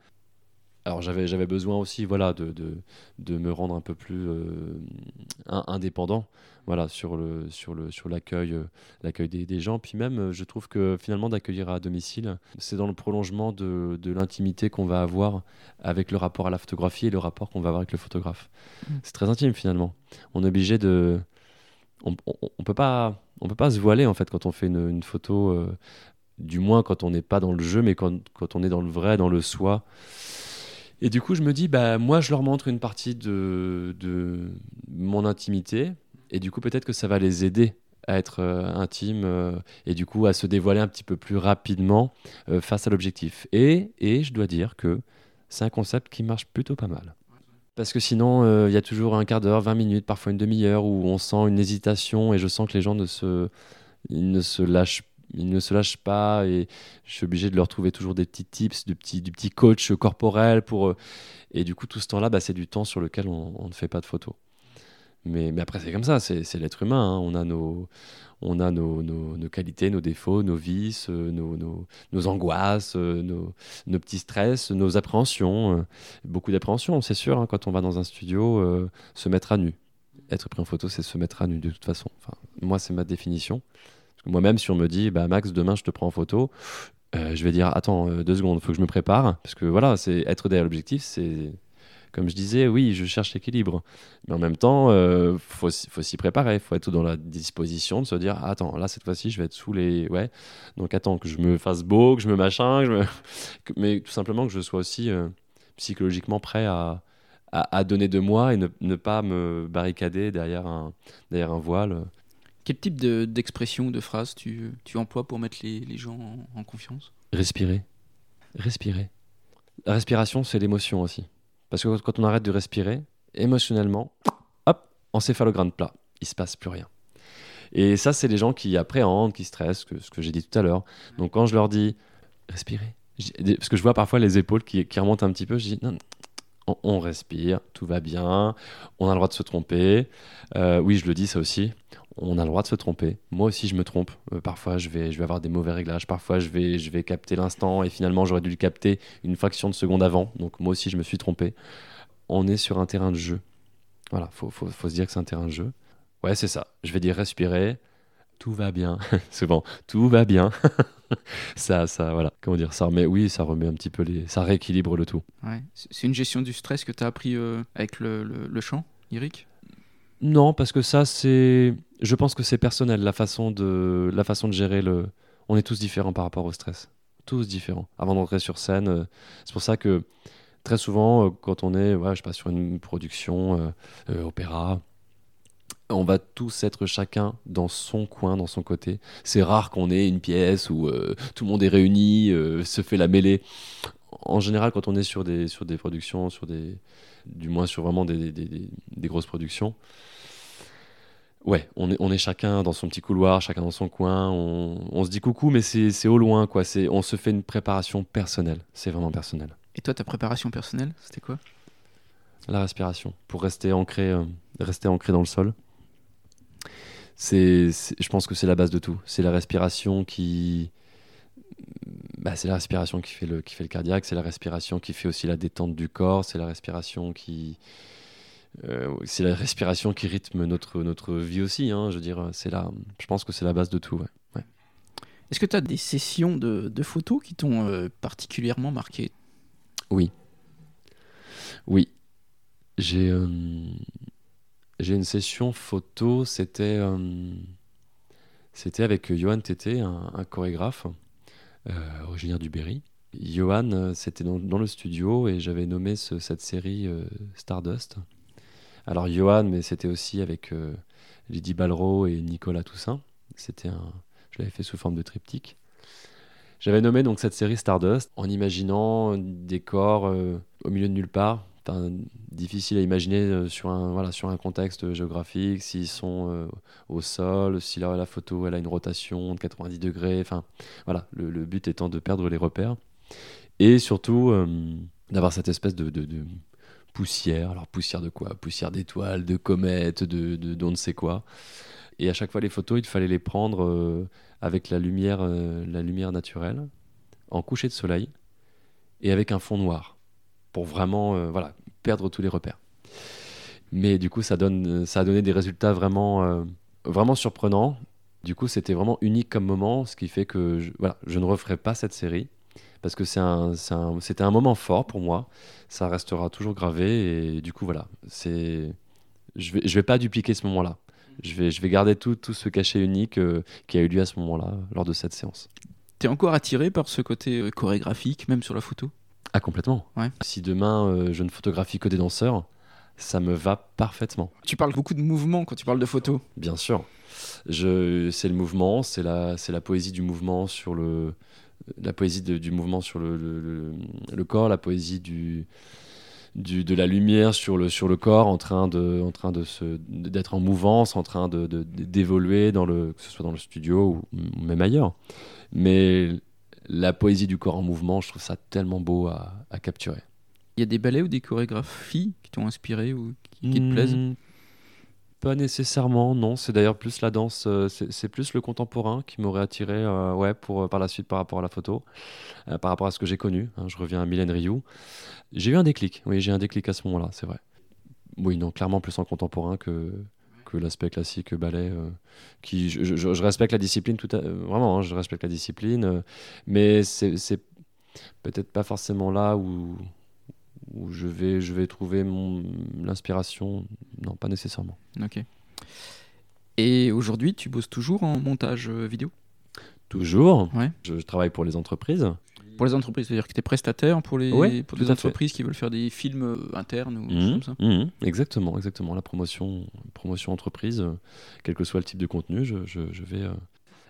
Alors j'avais j'avais besoin aussi voilà de, de, de, me rendre un peu plus indépendant voilà sur le sur le sur l'accueil l'accueil des, des, gens. Puis même je trouve que finalement d'accueillir à domicile c'est dans le prolongement de, de l'intimité qu'on va avoir avec le rapport à la photographie et le rapport qu'on va avoir avec le photographe. Mmh. c'est très intime finalement. On est obligé de on, on, peut pas on peut pas se voiler en fait quand on fait une, photo du moins quand on n'est pas dans le jeu, mais quand, quand, on est dans le vrai, dans le soi. Et du coup, je me dis, bah, moi, je leur montre une partie de, de mon intimité, et du coup, peut-être que ça va les aider à être euh, intime euh, et du coup à se dévoiler un petit peu plus rapidement euh, face à l'objectif. Et, et je dois dire que c'est un concept qui marche plutôt pas mal. Parce que sinon, il y a toujours un quart d'heure, 20 minutes, parfois une demi-heure où on sent une hésitation et je sens que les gens ne se, ne se lâchent ils ne se lâchent pas et je suis obligé de leur trouver toujours des petits tips, du petit, du petit coach corporel pour. Euh, et du coup, tout ce temps-là, bah, c'est du temps sur lequel on, ne fait pas de photos. Mais, après, c'est comme ça, c'est l'être humain. Hein. On a, nos, on a nos, nos, qualités, nos défauts, nos vices, euh, nos, nos, angoisses, euh, nos, petits stress, nos appréhensions. Beaucoup d'appréhensions, c'est sûr, hein, quand on va dans un studio, se mettre à nu. Être pris en photo, c'est se mettre à nu de toute façon. Enfin, moi, c'est ma définition. Moi-même, si on me dit, bah, Max, demain, je te prends en photo, euh, je vais dire, attends, euh, deux secondes, il faut que je me prépare. Parce que voilà, c'est être derrière l'objectif, c'est. Comme je disais, oui, je cherche l'équilibre. Mais en même temps, il euh, faut, faut s'y préparer. Il faut être dans la disposition de se dire attends, là, cette fois-ci, je vais être sous les. Ouais. Donc, attends, que je me fasse beau, que je me machin. Que je me... Mais tout simplement que je sois aussi psychologiquement prêt à, à, donner de moi et ne, ne, pas me barricader derrière un, derrière un voile. Quel type d'expression ou de phrase tu, tu, emploies pour mettre les, les gens en, confiance? Respirer. Respirer. La respiration, c'est l'émotion aussi. Parce que quand on arrête de respirer, émotionnellement, hop, encéphalogramme plat. Il se passe plus rien. Et ça, c'est les gens qui appréhendent, qui stressent, ce que j'ai dit tout à l'heure. Donc quand je leur dis respirer, parce que je vois parfois les épaules qui, remontent un petit peu, je dis non, on, on, respire, tout va bien, on a le droit de se tromper. Euh, oui, je le dis ça aussi on a le droit de se tromper. Moi aussi, je me trompe. Euh, parfois, je vais, je vais avoir des mauvais réglages. Parfois, je vais, je vais capter l'instant et finalement, j'aurais dû le capter une fraction de seconde avant. Donc, moi aussi, je me suis trompé. On est sur un terrain de jeu. Voilà, faut, faut, se dire que c'est un terrain de jeu. Ouais, c'est ça. Je vais dire respirer. Tout va bien. bon. Tout va bien. ça, ça, voilà. Comment dire? Ça remet, oui, ça remet un petit peu les, ça rééquilibre le tout. Ouais. C'est une gestion du stress que tu as appris euh, avec le, le, le chant, Eric? Non, parce que ça, c'est. Je pense que c'est personnel, la façon, de... la façon de gérer le. On est tous différents par rapport au stress. Tous différents. Avant d'entrer sur scène, euh, c'est pour ça que très souvent, euh, quand on est, ouais, je sais pas, sur une production euh, opéra, on va tous être chacun dans son coin, dans son côté. C'est rare qu'on ait une pièce où tout le monde est réuni, se fait la mêlée. En général, quand on est sur des, sur des productions, sur des, du moins sur vraiment des, des, grosses productions. Ouais, on est, on est chacun dans son petit couloir, chacun dans son coin, on, se dit coucou, mais c'est au loin, quoi. On se fait une préparation personnelle, c'est vraiment personnel. Et toi, ta préparation personnelle, c'était quoi? La respiration, pour rester ancré, euh, rester ancré dans le sol. C'est, je pense que c'est la base de tout. C'est la respiration qui, bah, c'est la respiration qui fait le, qui fait le cardiaque, c'est la respiration qui fait aussi la détente du corps, c'est la respiration qui, euh, c'est la respiration qui rythme notre, notre vie aussi. Hein, je veux dire, c'est là, je pense que c'est la base de tout. Ouais. Est-ce que tu as des sessions de, de photos qui t'ont euh, particulièrement marqué? Oui. Oui. J'ai euh, j'ai une session photo, c'était c'était avec Johan Tété, un, un chorégraphe. Euh, originaire du Berry. Johan, euh, c'était dans, le studio et j'avais nommé cette série euh, Stardust. Alors Johan, mais c'était aussi avec Lydie Balro et Nicolas Toussaint. C'était un, je l'avais fait sous forme de triptyque. J'avais nommé donc cette série Stardust en imaginant des corps au milieu de nulle part, difficile à imaginer euh, sur un, voilà, sur un contexte géographique, s'ils sont euh, au sol, si la, photo elle a une rotation de 90 degrés. Enfin, voilà, le, but étant de perdre les repères. Et surtout, euh, d'avoir cette espèce de, poussière. Alors, poussière de quoi? Poussière d'étoiles, de comètes, de, de, d'on ne sait quoi. Et à chaque fois, les photos, il fallait les prendre avec la lumière, la lumière naturelle, en coucher de soleil, et avec un fond noir pour vraiment euh, voilà, perdre tous les repères. Mais du coup, ça, donne, ça a donné des résultats vraiment, euh, vraiment surprenants. Du coup, c'était vraiment unique comme moment, ce qui fait que je, voilà, je ne referai pas cette série parce que c'est un, un, c'était un moment fort pour moi. Ça restera toujours gravé et du coup, voilà, c'est, je vais, je vais pas dupliquer ce moment-là. Je vais, je vais garder tout, tout ce cachet unique euh, qui a eu lieu à ce moment-là, lors de cette séance. T'es encore attiré par ce côté chorégraphique, même sur la photo? Ah, complètement. Ouais. Si demain euh, je ne photographie que des danseurs, ça me va parfaitement. Tu parles beaucoup de mouvement quand tu parles de photo. Bien sûr. Je, c'est le mouvement, c'est la, c'est la poésie du mouvement sur le, la poésie de- du mouvement sur le, le, le- le corps, la poésie du, du, de la lumière sur le, sur le corps en train de, en train de se, d'être en mouvance, en train de, d'évoluer dans le, que ce soit dans le studio ou, ou même ailleurs. Mais la poésie du corps en mouvement, je trouve ça tellement beau à, à capturer. Il y a des ballets ou des chorégraphies qui t'ont inspiré ou qui, qui te plaisent Hmm, Pas nécessairement, non. C'est d'ailleurs plus la danse, euh, c'est plus le contemporain qui m'aurait attiré euh, ouais, pour, euh, par la suite par rapport à la photo, euh, par rapport à ce que j'ai connu. hein. je reviens à Mylène Rioux. J'ai eu un déclic, oui, j'ai eu un déclic à ce moment-là, c'est vrai. Oui, non, clairement plus en contemporain que, que l'aspect classique ballet. euh, qui, je, je- je respecte la discipline, tout à- euh, vraiment, hein, je respecte la discipline, euh, mais c'est peut-être pas forcément là où, où je, vais, je vais trouver mon- l'inspiration. Non, pas nécessairement. Ok. Et aujourd'hui, tu bosses toujours en montage vidéo? Toujours, Ouais. je, je travaille pour les entreprises. Pour les entreprises, c'est-à-dire que tu es prestataire pour, les, Ouais, pour fait. entreprises qui veulent faire des films euh, internes ou des choses comme ça mhm, exactement, exactement. La promotion, promotion entreprise, euh, quel que soit le type de contenu, je, je- je vais.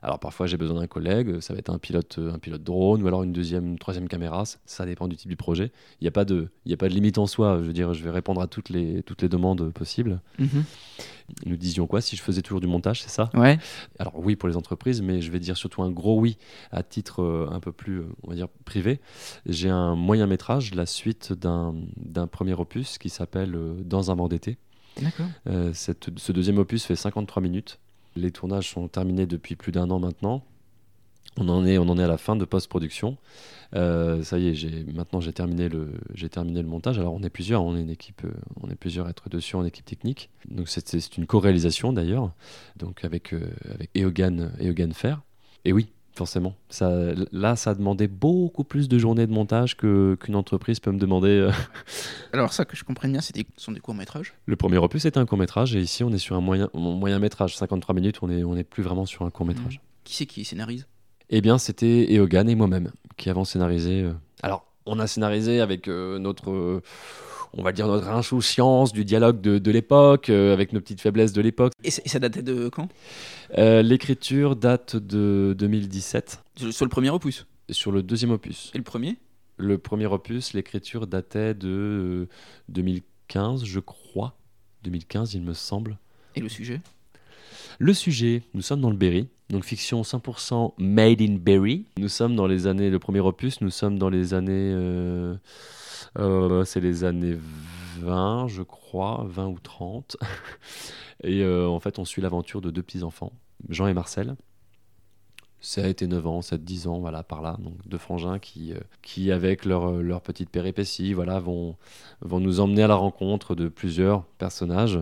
Alors parfois j'ai besoin d'un collègue, ça va être un pilote, euh, un pilote drone ou alors une deuxième, une troisième caméra. Ça, dépend du type du projet. Il n'y a pas de, il y a pas de limite en soi. Je veux dire, je vais répondre à toutes les, toutes les demandes possibles. Mhm. Nous disions quoi si je faisais toujours du montage, c'est ça? Ouais. Alors oui pour les entreprises, mais je vais dire surtout un gros oui à titre euh, un peu plus, euh, on va dire, privé. J'ai un moyen métrage, la suite d'un d'un premier opus qui s'appelle Dans un banc d'été. D'accord. Euh, cette- ce deuxième opus fait 53 minutes. Les tournages sont terminés depuis plus d'un an maintenant. On en est, on en est à la fin de post-production. Euh, ça y est, j'ai, maintenant j'ai terminé, le, montage. Alors on est plusieurs, on est une équipe, euh, on est plusieurs à être dessus en équipe technique. Donc c'est, c'est une co-réalisation d'ailleurs, donc avec, euh, avec Eogan, Eogan Fer. Et oui, forcément, ça, là ça a demandé beaucoup plus de journées de montage que, qu'une entreprise peut me demander. euh, Alors ça, que je comprenne bien, c'était ce sont des courts-métrages Le premier opus était un court métrage et ici on est sur un moyen, moyen métrage, 53 minutes, on est, on est plus vraiment sur un court métrage. Qui c'est qui scénarise? Eh bien c'était Eogan et moi-même qui avons scénarisé. euh. Alors on a scénarisé avec euh, notre, on va dire notre insouciance du dialogue de, de l'époque, euh, avec nos petites faiblesses de l'époque. Et, ça datait de quand? Euh, L'écriture date de 2017 sur, sur le premier opus? sur le deuxième opus. Et le premier? Le premier opus, l'écriture datait de euh, 2015, je crois. 2015 il me semble. Et le sujet? Le sujet, nous sommes dans le Berry, donc fiction 100% made in Berry. Nous sommes dans les années, le premier opus, nous sommes dans les années, euh, euh, c'est les années 20, je crois, 20 ou 30. Et euh, en fait, on suit l'aventure de deux petits-enfants, Jean et Marcel. 7 et 9 ans, 7, 10 ans, voilà, par là. Donc deux frangins qui, euh, qui avec leur, euh, leur petite péripétie, voilà, vont, vont nous emmener à la rencontre de plusieurs personnages,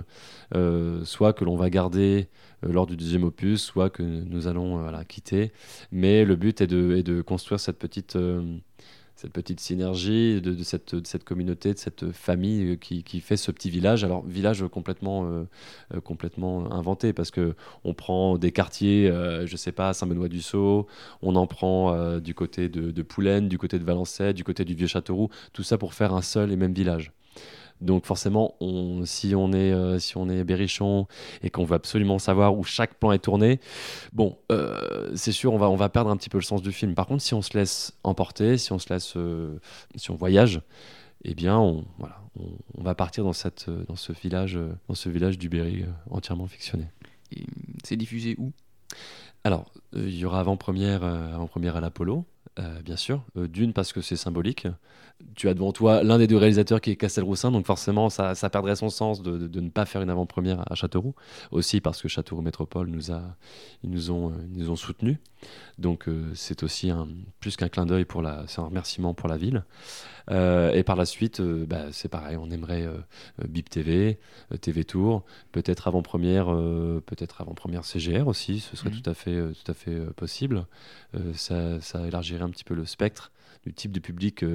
euh, soit que l'on va garder lors du deuxième opus, soit que nous allons voilà, quitter. Mais le but est de, est de construire cette petite, cette petite synergie de, cette, communauté, de cette famille euh, qui, fait ce petit village. Alors, village complètement, euh, euh, complètement inventé parce que on prend des quartiers, euh, je sais pas, Saint-Benoît-du-Sault, on en prend du côté de, de Poulaine, du côté de Valençay, du côté du Vieux-Châteauroux, tout ça pour faire un seul et même village. Donc forcément, on, si, on est, euh, si on est berrichon et qu'on veut absolument savoir où chaque plan est tourné, bon, euh, c'est sûr, on va, on va perdre un petit peu le sens du film. Par contre, si on se laisse emporter, si on se laisse, euh, si on voyage, eh bien, on, voilà, on, on va partir dans, cette, euh, dans, ce village, dans ce village du Berry entièrement fictionné. C'est diffusé où? Alors, il y aura avant-première avant-première à l'Apollo, euh, bien sûr. Euh, D'une, parce que c'est symbolique. Tu as devant toi l'un des deux réalisateurs qui est Castelroussin, donc forcément, ça, ça perdrait son sens de, de- de ne pas faire une avant-première à Châteauroux. Aussi parce que Châteauroux Métropole nous a, ils nous ont, ils nous ont soutenus. Donc euh, c'est aussi un, plus qu'un clin d'œil pour la, c'est un remerciement pour la ville. Euh, et par la suite, euh, bah, c'est pareil, on aimerait BIP TV, TV Tour, peut-être avant-première, peut-être avant-première CGR aussi, ce serait Mhm. tout à fait, tout à fait possible. ça, ça élargirait un petit peu le spectre du type de public.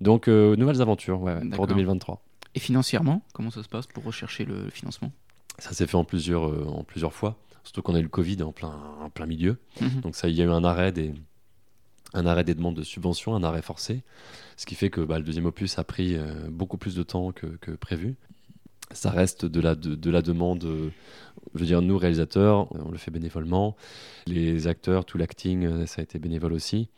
Donc nouvelles aventures ouais, pour D'accord. 2023. Et financièrement, comment ça se passe pour rechercher le financement? Ça s'est fait en plusieurs, en plusieurs fois. Surtout qu'on a eu le Covid en plein, en plein milieu. Mhm. Donc ça, il y a eu un arrêt des, un arrêt des demandes de subventions, un arrêt forcé. Ce qui fait que bah, le deuxième opus a pris euh, beaucoup plus de temps que, que prévu. Ça reste de la, de, de la demande. euh, je veux dire, nous, réalisateurs, on le fait bénévolement. Les acteurs, tout l'acting, euh, ça a été bénévole aussi.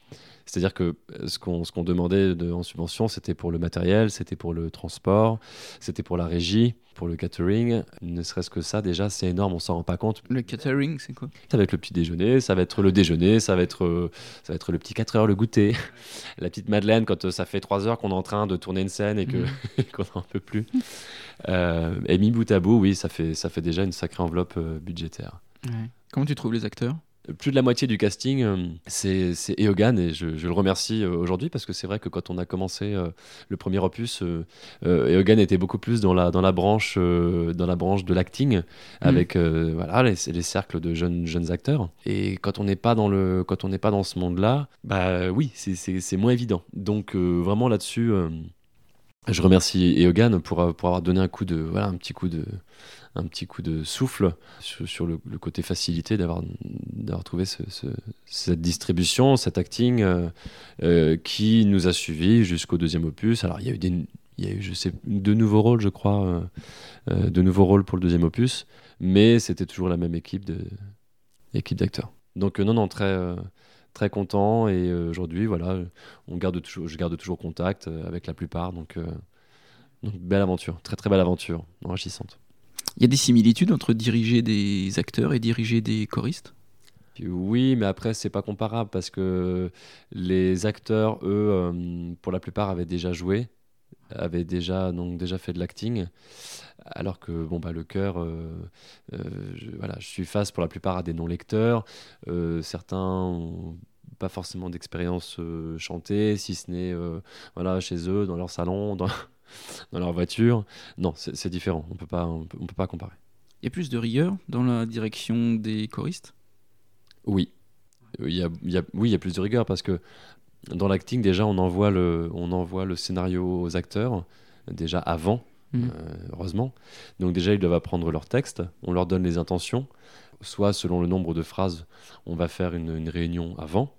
C'est-à-dire que ce qu'on demandait de- en subvention, c'était pour le matériel, c'était pour le transport, c'était pour la régie, pour le catering. Ne serait-ce que ça, déjà, c'est énorme, on s'en rend pas compte. Le catering, c'est quoi? Ça va être le petit déjeuner, ça va être le déjeuner, ça va être, euh, ça va être le petit 4 heures, le goûter. La petite Madeleine, quand euh, ça fait 3 heures qu'on est en train de tourner une scène et que- Mhm. et qu'on n'en peut plus. Euh, et mis bout à bout, oui, ça fait, ça fait déjà une sacrée enveloppe euh, budgétaire. Ouais. Comment tu trouves les acteurs? Plus de la moitié du casting, euh, c'est Eogan et je, je le remercie euh, aujourd'hui parce que c'est vrai que quand on a commencé euh, le premier opus, Eogan était beaucoup plus dans la, dans la, branche, dans la branche de l'acting avec euh, voilà, les, les cercles de jeunes, jeunes acteurs. Et quand on n'est pas, dans le- quand on n'est pas dans ce monde-là, bah oui, c'est- moins évident. Donc euh, vraiment là-dessus, euh, je remercie Eogan pour, pour avoir donné un coup de, voilà, un petit coup de, un petit coup de souffle sur, le, côté facilité d'avoir trouvé ce- ce- cette distribution, cet acting euh, euh, qui nous a suivis jusqu'au deuxième opus. Alors il y a eu des y a eu, je sais, de nouveaux rôles, je crois, euh, euh, de nouveaux rôles pour le deuxième opus, mais c'était toujours la même équipe équipe d'acteurs. Donc non, non, très très content et aujourd'hui, voilà, on garde toujours, je garde toujours contact avec la plupart, donc belle aventure, très très belle aventure, enrichissante. Il y a des similitudes entre diriger des acteurs et diriger des choristes? Oui, mais après, c'est pas comparable parce que les acteurs, eux, euh, pour la plupart, avaient déjà joué, avaient déjà, donc, déjà fait de l'acting. Alors que bon, bah, le chœur, euh, euh, je, voilà, je suis face pour la plupart à des non-lecteurs. Certains ont pas forcément d'expérience chantée, si ce n'est voilà, chez eux, dans leur salon, dans, dans leur voiture. Non, c'est différent. On peut pas, on peut, on peut pas comparer. Il y a plus de rigueur dans la direction des choristes? Oui. Il y a, il y a- oui, il y a plus de rigueur parce que dans l'acting, déjà, on envoie, le, on envoie le scénario aux acteurs, déjà avant, Mhm. euh, heureusement. Donc, déjà, ils doivent apprendre leur texte, on leur donne les intentions. Soit, selon le nombre de phrases, on va faire une, une réunion avant,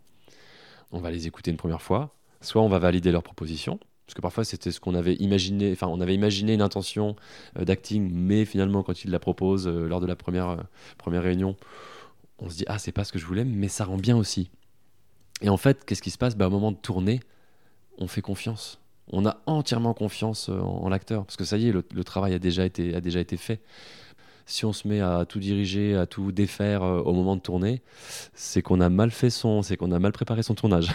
on va les écouter une première fois, soit on va valider leurs propositions. Parce que parfois, c'était ce qu'on avait imaginé, enfin, on avait imaginé une intention euh, d'acting, mais finalement, quand ils la proposent euh, lors de la première, euh, première réunion, on se dit ah c'est pas ce que je voulais mais ça rend bien aussi. Et en fait qu'est-ce qui se passe? Bah, au moment de tourner on fait confiance. On a entièrement confiance en, l'acteur parce que ça y est le, travail a déjà été fait si on se met à tout diriger à tout défaire euh, au moment de tourner c'est qu'on a mal fait son c'est qu'on a mal préparé son tournage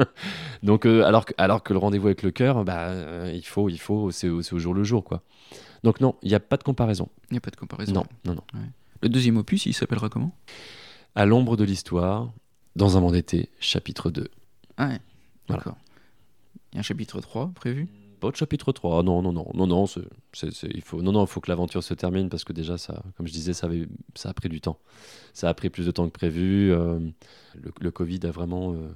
donc euh, alors que alors que le rendez-vous avec le cœur bah euh, il faut il faut c'est au, jour le jour quoi donc non il n'y a pas de comparaison Il n'y a pas de comparaison. non non non Le deuxième opus, il s'appellera comment? À l'ombre de l'histoire, dans un monde d'été, chapitre 2. Ah ouais, Voilà. d'accord. Il y a un chapitre 3 prévu? Pas chapitre 3, non, non, non, non, non, il faut, non, non, faut que l'aventure se termine parce que déjà, ça, comme je disais, ça, avait- ça a pris du temps. Ça a pris plus de temps que prévu. euh, le, le Covid a vraiment, euh,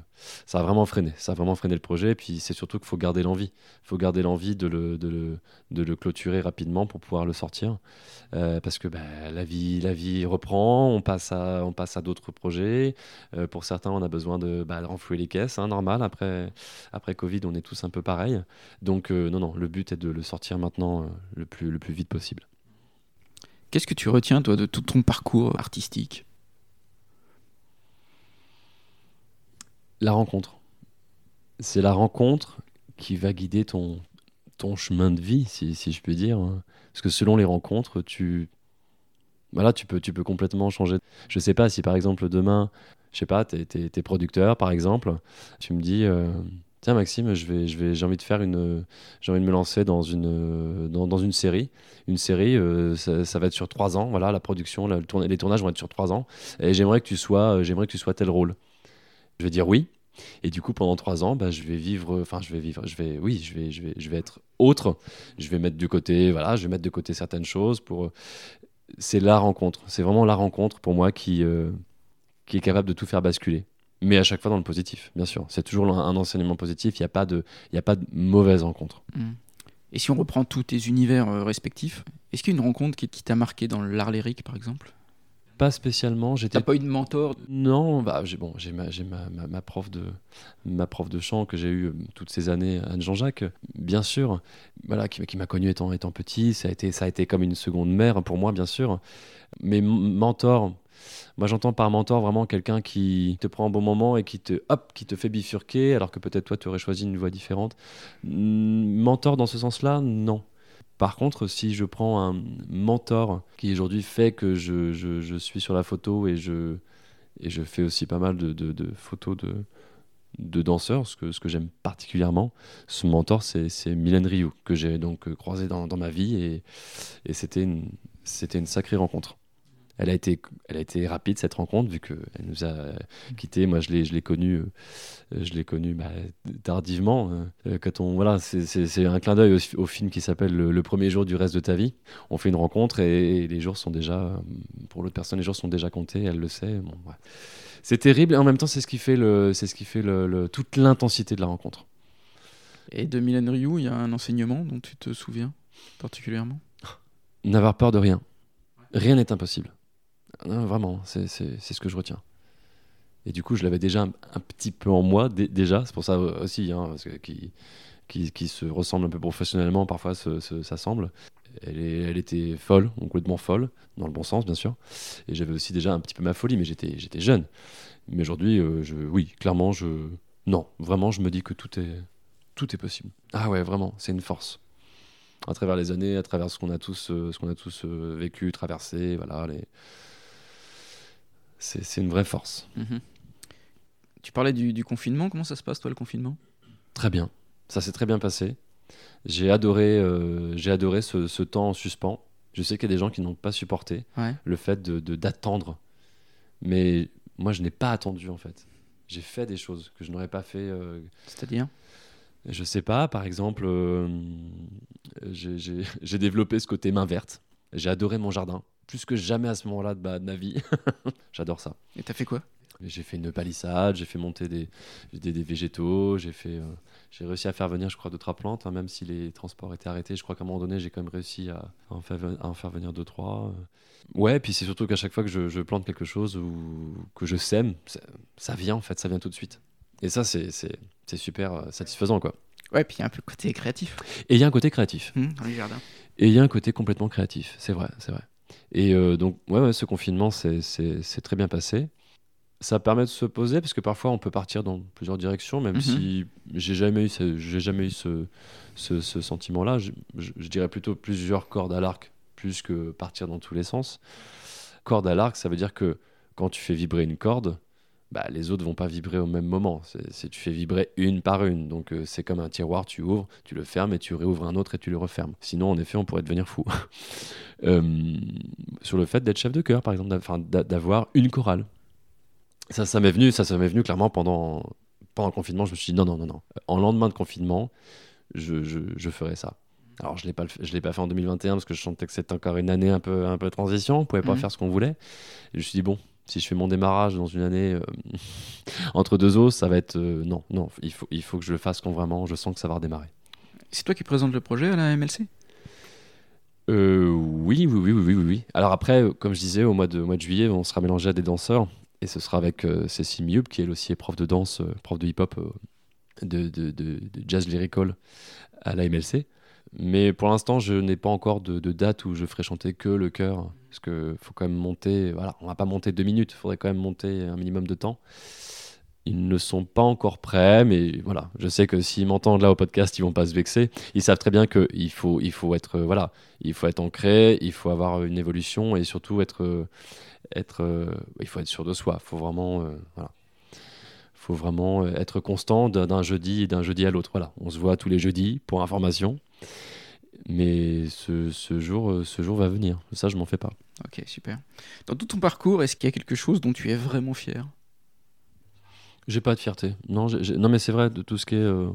ça a vraiment freiné, ça a vraiment freiné le projet. Et puis c'est surtout qu'il faut garder l'envie. Il faut garder l'envie de le, de, le, de le clôturer rapidement pour pouvoir le sortir. Euh, parce que bah, la, vie, la vie reprend, on passe à, on passe à d'autres projets. Euh, pour certains, on a besoin de, bah, renflouer les caisses, hein, normal. Après, après Covid, on est tous un peu pareil. Donc euh, non, non, le but est de le sortir maintenant le, plus, le plus vite possible. Qu'est-ce que tu retiens, toi, de tout ton parcours artistique? La rencontre. C'est la rencontre qui va guider ton, ton chemin de vie, si, si je puis dire. hein. Parce que selon les rencontres, tu, voilà, tu, peux, tu peux complètement changer. Je sais pas si par exemple demain, je sais pas, es, producteur par exemple, tu me dis, euh, tiens Maxime, je vais, je vais, j'ai envie de faire une, j'ai envie de me lancer dans une, dans, dans une série. Une série, euh, ça, va être sur trois ans. Voilà, la production, le tourna, les tournages vont être sur trois ans. Et j'aimerais que tu sois, j'aimerais que tu sois tel rôle. Je vais dire oui. Et du coup, pendant trois ans, bah, je vais vivre, enfin, je vais vivre, je vais, oui, je vais, je vais, je vais être autre. Je vais mettre de côté, voilà, je vais mettre de côté certaines choses pour. C'est la rencontre. C'est vraiment la rencontre pour moi qui, euh, qui est capable de tout faire basculer. Mais à chaque fois dans le positif, bien sûr. C'est toujours un, enseignement positif. Il n'y a pas de, il a pas de mauvaise rencontre. Mmh. Et si on reprend tous tes univers euh, respectifs, est-ce qu'il y a une rencontre qui, qui t'a marqué dans l'art lyrique, par exemple? Pas spécialement. T'as pas eu de mentor Non, bah, j'ai bon, j'ai ma, ma, ma, ma, prof de ma prof de chant que j'ai eu toutes ces années, Anne Jean-Jacques, bien sûr, voilà, qui, qui m'a connu étant étant petit. Ça a été ça a été comme une seconde mère pour moi, bien sûr. Mais mentor, moi, j'entends par mentor vraiment quelqu'un qui te prend un bon moment et qui te, hop, qui te fait bifurquer, alors que peut-être toi, tu aurais choisi une voie différente. Mentor dans ce sens-là, non. Par contre, si je prends un mentor qui aujourd'hui fait que je, suis sur la photo et je, fais aussi pas mal de, photos de, danseurs, ce que, j'aime particulièrement, ce mentor, c'est Mylène Rioux, que j'ai donc croisé dans, ma vie et, c'était une sacrée rencontre elle a été, elle a été rapide cette rencontre vu qu'elle nous a quittés. Moi, je l'ai, je l'ai connue, euh, je l'ai connue bah, tardivement. Euh, quand on, voilà, c'est un clin d'œil au, au, film qui s'appelle le, premier jour du reste de ta vie. On fait une rencontre et, les jours sont déjà, pour l'autre personne, les jours sont déjà comptés. Elle le sait. Bon, ouais. C'est terrible et en même temps, c'est ce qui fait le, c'est ce qui fait le, le, toute l'intensité de la rencontre. Et de Mylène Rioux, il y a un enseignement dont tu te souviens particulièrement? N'avoir peur de rien. Rien n'est impossible. Non, vraiment, c'est ce que je retiens. Et du coup, je l'avais déjà un, petit peu en moi, déjà, c'est pour ça aussi, hein, parce que, qui, qui, se ressemble un peu professionnellement, parfois s'assemble. Elle, est, elle était folle, complètement folle, dans le bon sens, bien sûr. Et j'avais aussi déjà un petit peu ma folie, mais j'étais jeune. Mais aujourd'hui, euh, je, oui, clairement, je. Non, vraiment, je me dis que tout est, tout est possible. Ah ouais, vraiment, c'est une force. À travers les années, à travers ce qu'on a tous, euh, ce qu'on a tous euh, vécu, traversé, voilà, les c'est une vraie force. Mmh. Tu parlais du, du, confinement, comment ça se passe toi le confinement? Très bien, ça s'est très bien passé. J'ai adoré, euh, j'ai adoré ce, ce, temps en suspens. Je sais qu'il y a des gens qui n'ont pas supporté ouais. le fait de d'attendre, mais moi je n'ai pas attendu en fait. J'ai fait des choses que je n'aurais pas fait. Euh... C'est-à-dire? Je sais pas, par exemple, euh, j'ai développé ce côté main verte. J'ai adoré mon jardin plus que jamais à ce moment-là de, bah, de, ma vie. J'adore ça. Et t'as fait quoi? J'ai fait une palissade, j'ai fait monter des, des, des végétaux, j'ai fait, euh, j'ai réussi à faire venir, je crois, d'autres plantes, hein, même si les transports étaient arrêtés. Je crois qu'à un moment donné, j'ai quand même réussi à, en, faire, à en faire venir deux, trois. Ouais, puis c'est surtout qu'à chaque fois que je, je, plante quelque chose ou que je sème, ça, ça, vient en fait, ça vient tout de suite. Et ça, c'est super euh, satisfaisant, quoi. Ouais, puis il y a un peu le côté créatif. Et il y a un côté créatif. Mmh, dans les jardins. Et il y a un côté complètement créatif, c'est vrai, c'est vrai. Et euh, donc, ouais, ouais, ce confinement, c'est très bien passé. Ça permet de se poser parce que parfois on peut partir dans plusieurs directions, même Mhm. mm -hmm. si j'ai jamais eu j'ai jamais eu ce, ce, ce sentiment-là. Je, je, je, dirais plutôt plusieurs cordes à l'arc plus que partir dans tous les sens. Corde à l'arc, ça veut dire que quand tu fais vibrer une corde, bah, les autres vont pas vibrer au même moment. C'est tu fais vibrer une par une. Donc euh, c'est comme un tiroir, tu ouvres, tu le fermes et tu réouvres un autre et tu le refermes. Sinon, en effet, on pourrait devenir fou. euh, sur le fait d'être chef de chœur, par exemple, d'avoir une chorale. Ça, ça m'est venu, ça, ça m'est venu clairement pendant, pendant le confinement. Je me suis dit non, non, non, non. En lendemain de confinement, je, je, je ferai ça. Alors, je ne l'ai pas fait en 2021 parce que je sentais que c'était encore une année un peu, un peu transition. On ne pouvait pas mmh. faire ce qu'on voulait. Et je me suis dit, bon, si je fais mon démarrage dans une année euh, entre deux os, ça va être euh, non, non, il faut, il faut que je le fasse quand vraiment je sens que ça va redémarrer. C'est toi qui présente le projet à la MLC euh, oui, oui, oui, oui, oui, oui. Alors après, comme je disais, au mois de, au mois de juillet, on sera mélangé à des danseurs et ce sera avec euh, Cécile Miub, qui elle aussi est prof de danse, euh, prof de hip-hop, de, de, de, de, jazz lyrical à la MLC. Mais pour l'instant, je n'ai pas encore de, date où je ferai chanter que le chœur. Parce qu'il faut quand même monter. Voilà, on va pas monter deux minutes, il faudrait quand même monter un minimum de temps. Ils ne sont pas encore prêts, mais voilà, je sais que s'ils m'entendent là au podcast, ils vont pas se vexer. Ils savent très bien qu'il faut, il faut être, voilà, il faut être ancré, il faut avoir une évolution et surtout être, être, il faut être sûr de soi. Il faut vraiment, euh, voilà, faut vraiment être constant d'un jeudi d'un jeudi à l'autre. Voilà, on se voit tous les jeudis pour information. Mais ce, ce, jour, ce jour va venir. Ça, je m'en fais pas. Ok, super. Dans tout ton parcours, est-ce qu'il y a quelque chose dont tu es vraiment fier? J'ai pas de fierté. Non, non mais c'est vrai, de tout ce qui est, euh,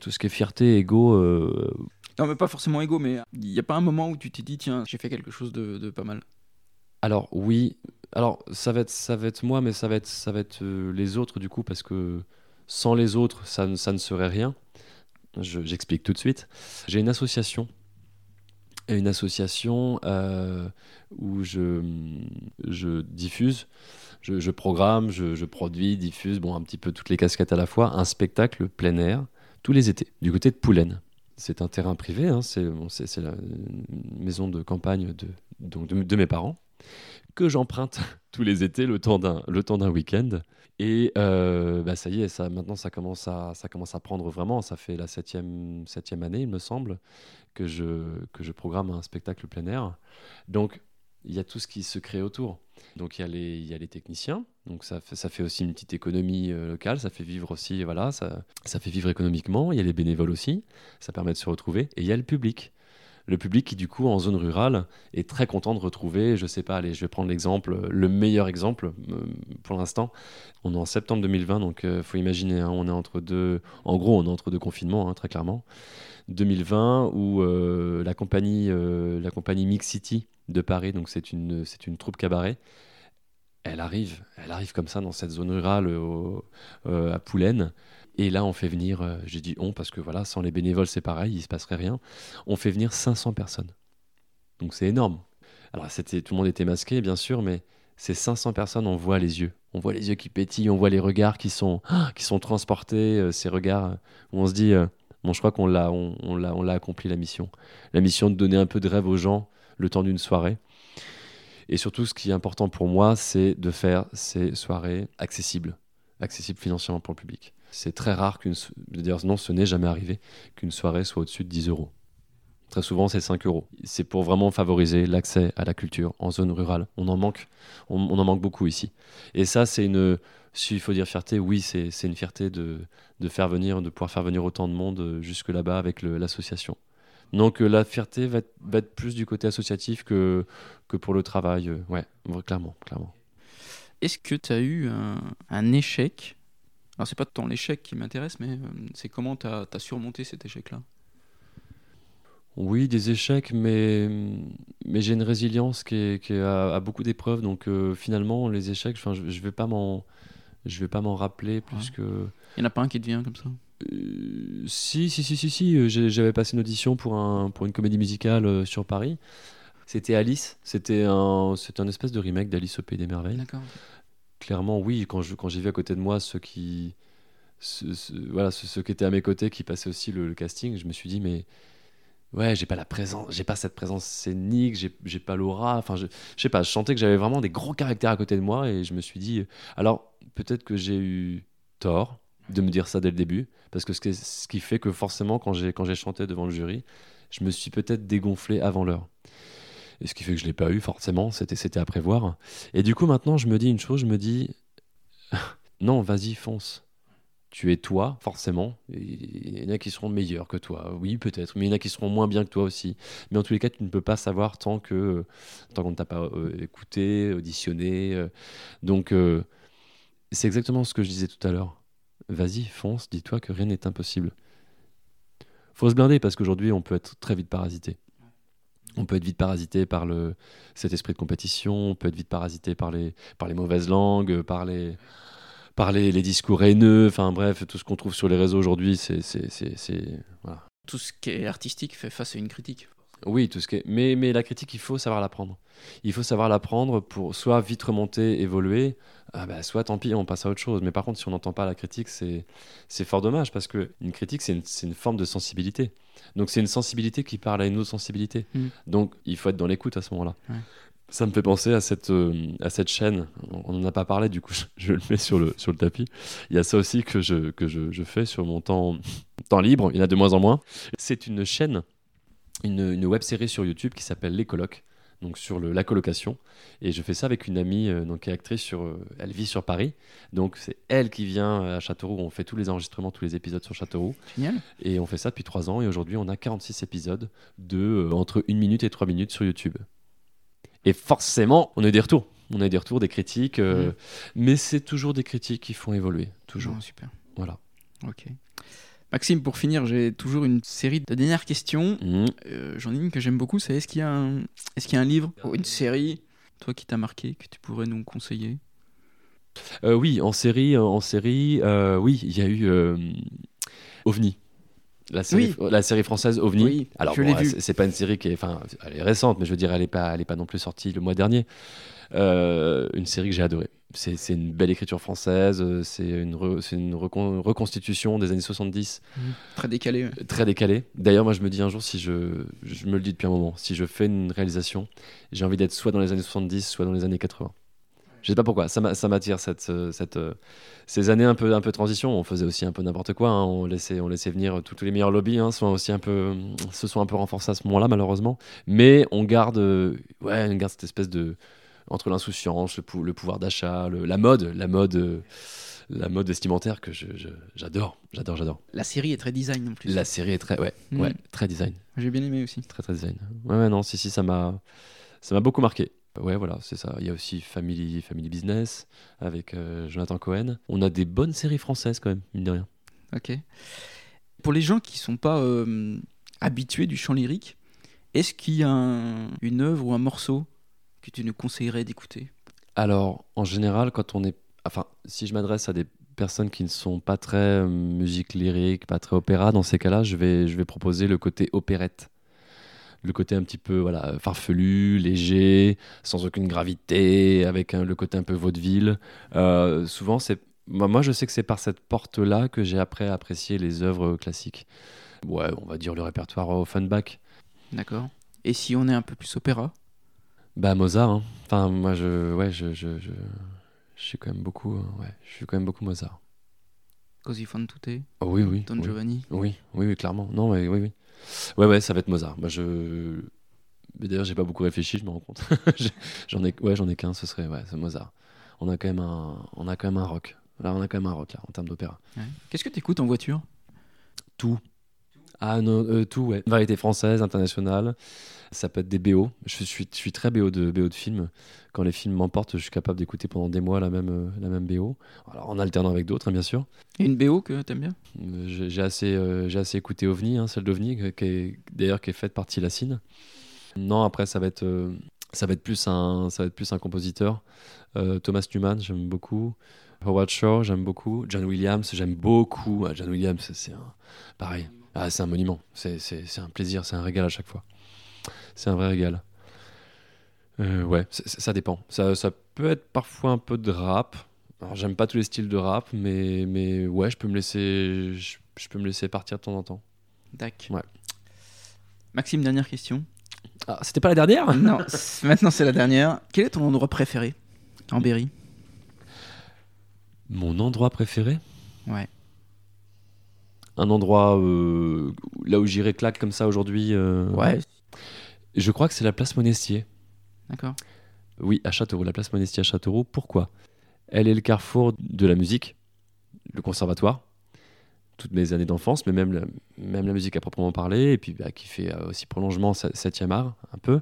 tout ce qui est fierté, ego. Euh, non, mais pas forcément ego, mais il n'y a pas un moment où tu t'es dit, tiens, j'ai fait quelque chose de, de, pas mal? Alors, oui. Alors, ça va, être, ça va être moi, mais ça va être, ça va être euh, les autres, du coup, parce que sans les autres, ça, ça ne serait rien. J'explique tout de suite. J'ai une association une association euh, où je, je diffuse, je, programme, je, produis, diffuse, bon, un petit peu toutes les casquettes à la fois, un spectacle plein air tous les étés, du côté de Poulaine. C'est un terrain privé, hein, c'est la maison de campagne de, donc de, mes parents, que j'emprunte tous les étés le temps d'un week-end. Et euh, bah ça y est, ça, maintenant ça commence, à, ça commence à prendre vraiment. Ça fait la septième, septième année, il me semble, que je, que je programme un spectacle plein air. Donc, il y a tout ce qui se crée autour. Donc, il y a les, il y a les techniciens. Donc, ça fait, ça fait aussi une petite économie euh, locale. Ça fait vivre aussi, voilà, ça, ça fait vivre économiquement. Il y a les bénévoles aussi. Ça permet de se retrouver. Et il y a le public le public qui du coup en zone rurale est très content de retrouver, je sais pas, allez, je vais prendre l'exemple, le meilleur exemple euh, pour l'instant. On est en septembre 2020, donc il euh, faut imaginer, hein, on est entre deux, en gros, on est entre deux confinements, hein, très clairement. 2020 où euh, la compagnie, la compagnie Mix City de Paris, donc c'est une, c'est une troupe cabaret. Elle arrive, elle arrive comme ça dans cette zone rurale à Poulaine et là, on fait venir, euh, j'ai dit on parce que voilà, sans les bénévoles, c'est pareil, il se passerait rien. On fait venir 500 personnes. Donc c'est énorme. Alors c'était, tout le monde était masqué, bien sûr, mais ces 500 personnes, on voit les yeux. On voit les yeux qui pétillent, on voit les regards qui sont, qui sont transportés, euh, ces regards où on se dit, euh, bon, je crois qu'on l'a, on, l'a, on l'a accompli la mission. La mission de donner un peu de rêve aux gens le temps d'une soirée. Et surtout, ce qui est important pour moi, c'est de faire ces soirées accessibles, accessibles financièrement pour le public. C'est très rare qu'une. D'ailleurs, non, ce n'est jamais arrivé qu'une soirée soit au-dessus de 10 euros. Très souvent, c'est 5 euros. C'est pour vraiment favoriser l'accès à la culture en zone rurale. On en manque, on, en manque beaucoup ici. Et ça, c'est une. S'il faut dire fierté, oui, c'est une fierté de, de, faire venir, de pouvoir faire venir autant de monde euh, jusque là-bas avec l'association. Donc la fierté va être, va être, plus du côté associatif que, que pour le travail. Euh, ouais, clairement, clairement. Est-ce que tu as eu un, un échec alors, c'est pas tant l'échec qui m'intéresse, mais euh, c'est comment tu as, surmonté cet échec-là? Oui, des échecs, mais, mais j'ai une résilience qui, est, qui a, beaucoup d'épreuves. Donc, euh, finalement, les échecs, je ne vais pas m'en. Je vais pas m'en rappeler plus que. Il n'y en a pas un qui te vient comme ça? Euh, Si, si, si, si, si. J'avais passé une audition pour, un, pour une comédie musicale sur Paris. C'était Alice. C'était un, un espèce de remake d'Alice au Pays des Merveilles. D'accord clairement, oui, quand, j'ai vu à côté de moi ceux qui, voilà, ceux, qui étaient à mes côtés, qui passaient aussi le, casting, je me suis dit, mais ouais, j'ai pas la présence, j'ai pas cette présence scénique, j'ai, pas l'aura. Enfin, je, je sais pas, je sentais que j'avais vraiment des gros caractères à côté de moi et je me suis dit, alors peut-être que j'ai eu tort de me dire ça dès le début, parce que ce ce qui fait que forcément, quand j'ai chanté devant le jury, je me suis peut-être dégonflé avant l'heure. Et ce qui fait que je l'ai pas eu, forcément, c'était, c'était à prévoir. Et du coup, maintenant, je me dis une chose, je me dis, non, vas-y, fonce. Tu es toi, forcément. Il y en a qui seront meilleurs que toi, oui, peut-être, mais il y en a qui seront moins bien que toi aussi. Mais en tous les cas, tu ne peux pas savoir tant, que, tant qu'on ne t'a pas euh, écouté, auditionné. Euh. donc, euh, c'est exactement ce que je disais tout à l'heure. Vas-y, fonce, dis-toi que rien n'est impossible. Faut se blinder parce qu'aujourd'hui, on peut être très vite parasité. On peut être vite parasité par le, cet esprit de compétition, on peut être vite parasité par les, par les mauvaises langues, par les, par les, discours haineux, enfin bref, tout ce qu'on trouve sur les réseaux aujourd'hui, c'est. Voilà. Tout ce qui est artistique fait face à une critique. Oui, tout ce qui est... mais, mais la critique, il faut savoir l'apprendre. Il faut savoir l'apprendre pour soit vite remonter, évoluer, ah bah, soit tant pis, on passe à autre chose. Mais par contre, si on n'entend pas la critique, c'est fort dommage parce qu'une critique, c'est une, une, forme de sensibilité. Donc c'est une sensibilité qui parle à une autre sensibilité. Mm. Donc il faut être dans l'écoute à ce moment-là. Ça me fait penser à cette, euh, à cette chaîne. On n'en a pas parlé, du coup, je, le mets sur le, sur le tapis. Il y a ça aussi que je, que je, je fais sur mon temps, temps libre. Il y en a de moins en moins. C'est une chaîne, une, une web série sur YouTube qui s'appelle Les Colocs donc sur le, la colocation. Et je fais ça avec une amie euh, donc, qui est actrice, sur, euh, elle vit sur Paris. Donc c'est elle qui vient à Châteauroux. On fait tous les enregistrements, tous les épisodes sur Châteauroux. Génial. Et on fait ça depuis trois ans. Et aujourd'hui, on a 46 épisodes de euh, entre une minute et trois minutes sur YouTube. Et forcément, on a eu des retours. On a eu des retours, des critiques. euh, Mhm. Mais c'est toujours des critiques qui font évoluer. Toujours. Oh, super. Voilà. Ok. Maxime, pour finir, j'ai toujours une série de dernières questions. Mhm. Euh, J'en ai une que j'aime beaucoup, c'est est-ce qu'il y, un... est y a un livre ou une série, toi qui t'a marqué, que tu pourrais nous conseiller? Euh, oui, en série, euh, en série, euh, oui, il y a eu OVNI. La série, la série française OVNI. Oui, Alors, bon, c'est- pas une série qui est, enfin, elle est récente, mais je veux dire, elle est pas, elle est pas non plus sortie le mois dernier. Euh, une série que j'ai adorée. C'est une belle écriture française. euh, C'est une, re- c'est une recon- reconstitution des années 70 Très décalé. ouais. très décalé. D'ailleurs, moi, je me dis un jour, si je, je me le dis depuis un moment, si je fais une réalisation, j'ai envie d'être soit dans les années 70, soit dans les années 80. Je sais pas pourquoi, ça m'a- ça m'attire cette, euh, cette, euh, ces années un peu, un peu transition. On faisait aussi un peu n'importe quoi. hein. On laissait, on laissait venir tous les meilleurs lobbies, hein, sont aussi un peu, se sont un peu renforcés à ce moment-là, malheureusement. Mais on garde, ouais, on garde cette espèce de entre l'insouciance, le, pou- le pouvoir d'achat, la mode, la mode, euh, la mode vestimentaire que j'adore, j'adore, j'adore. La série est très design en plus. La série est très, ouais, Mhm. ouais, très design. J'ai bien aimé aussi. Très très design. Ouais, ouais, non, si, si, ça m'a, ça m'a beaucoup marqué. Ouais, voilà, c'est ça. Il y a aussi Family, Family Business avec euh, Jonathan Cohen. On a des bonnes séries françaises quand même, mine de rien. Ok. Pour les gens qui sont pas euh, habitués du chant lyrique, est-ce qu'il y a un- une œuvre ou un morceau que tu nous conseillerais d'écouter? Alors, en général, quand on est. Enfin, si je m'adresse à des personnes qui ne sont pas très euh, musique lyrique, pas très opéra, dans ces cas-là, je vais, je vais proposer le côté opérette. Le côté un petit peu voilà, farfelu, léger, sans aucune gravité, avec un- le côté un peu vaudeville. Euh, souvent, c'est. Moi, moi, je sais que c'est par cette porte-là que j'ai après apprécié les œuvres classiques. Ouais, on va dire le répertoire Offenbach. D'accord. Et si on est un peu plus opéra? Bah Mozart. hein. Enfin moi je ouais je je, je, je suis quand même beaucoup euh, ouais je suis quand même beaucoup Mozart. Così fan tutte, Oh, oui oui. Don oui. Giovanni? Oui oui oui clairement. Non ouais, oui oui. Ouais ouais ça va être Mozart. Moi je mais d'ailleurs j'ai pas beaucoup réfléchi je me rends compte. J'en ai ouais j'en ai qu'un ce serait ouais c'est Mozart. On a quand même un on a quand même un rock. Là on a quand même un rock là en termes d'opéra. Ouais. Qu'est-ce que tu écoutes en voiture? Tout. Ah non, euh, tout, ouais. Variété française, internationale. Ça peut être des BO. Je suis, je suis très BO de, BO de films. Quand les films m'emportent, je suis capable d'écouter pendant des mois la même, euh, la même BO. Alors en alternant avec d'autres, hein, bien sûr. Et une BO que t'aimes bien? Euh, J'ai assez, euh, assez écouté OVNI, hein, celle d'OVNI, qui est d'ailleurs qui est faite par Tilacine. Non, après ça va être, euh, ça va être plus un, ça va être plus un compositeur. Thomas Newman, j'aime beaucoup. Howard Shore, j'aime beaucoup. John Williams, j'aime beaucoup. Ah, John Williams, c'est- c'est un, pareil. Ah, c'est un monument. C'est c'est- c'est un plaisir, c'est un régal à chaque fois. C'est un vrai régal. Euh, ouais, ça dépend. Ça, ça peut être parfois un peu de rap. Alors, j'aime pas tous les styles de rap, mais, mais ouais, je peux me laisser, je, je peux me laisser partir de temps en temps. Dac. Ouais. Maxime, dernière question. Ah, c'était pas la dernière? Non, maintenant c'est la dernière. Quel est ton endroit préféré? En Berry Mon endroit préféré? Ouais. Un endroit euh, là où j'irais claque comme ça aujourd'hui. euh, Ouais. Je crois que c'est la place Monestier. D'accord. Oui, à Châteauroux, la place Monestier à Châteauroux. Pourquoi? Elle est le carrefour de la musique, le conservatoire, toutes mes années d'enfance, mais même la, même la musique à proprement parler, et puis bah, qui fait euh, aussi prolongement 7e art, un peu.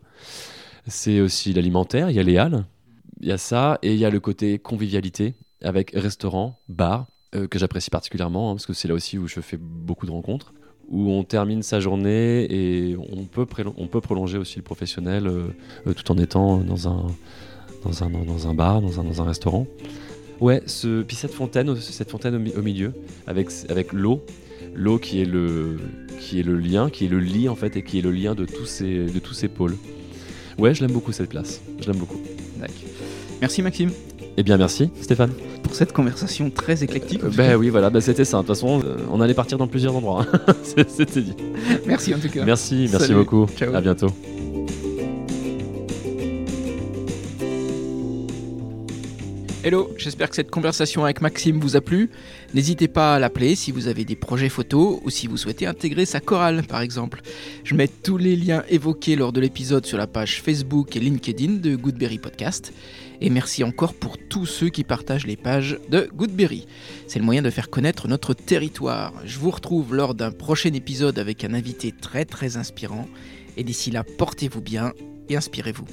C'est aussi l'alimentaire, il y a les halles, il y a ça, et il y a le côté convivialité, avec restaurant, bar, euh, que j'apprécie particulièrement, hein, parce que c'est là aussi où je fais beaucoup de rencontres, où on termine sa journée et on peut, prolonger aussi le professionnel euh, euh, tout en étant dans un, bar, dans un, restaurant. Ouais, ce, puis cette fontaine, cette fontaine au, mi- au milieu, avec, l'eau, l'eau qui est le lien, qui est le lit en fait, et qui est le lien de tous ces de tous ces pôles. Ouais, je l'aime beaucoup cette place. Je l'aime beaucoup. Merci Maxime Eh bien, merci Stéphane. pour cette conversation très éclectique. Euh, ben oui, voilà, ben c'était ça. De toute façon, euh, on allait partir dans plusieurs endroits. hein. C'était dit. Merci en tout cas. Merci, merci Salut. beaucoup. Ciao. À bientôt. Hello, j'espère que cette conversation avec Maxime vous a plu. N'hésitez pas à l'appeler si vous avez des projets photos ou si vous souhaitez intégrer sa chorale par exemple. Je mets tous les liens évoqués lors de l'épisode sur la page Facebook et LinkedIn de Goodberry Podcast. Et merci encore pour tous ceux qui partagent les pages de Goodberry. C'est le moyen de faire connaître notre territoire. Je vous retrouve lors d'un prochain épisode avec un invité très très inspirant. Et d'ici là, portez-vous bien et inspirez-vous.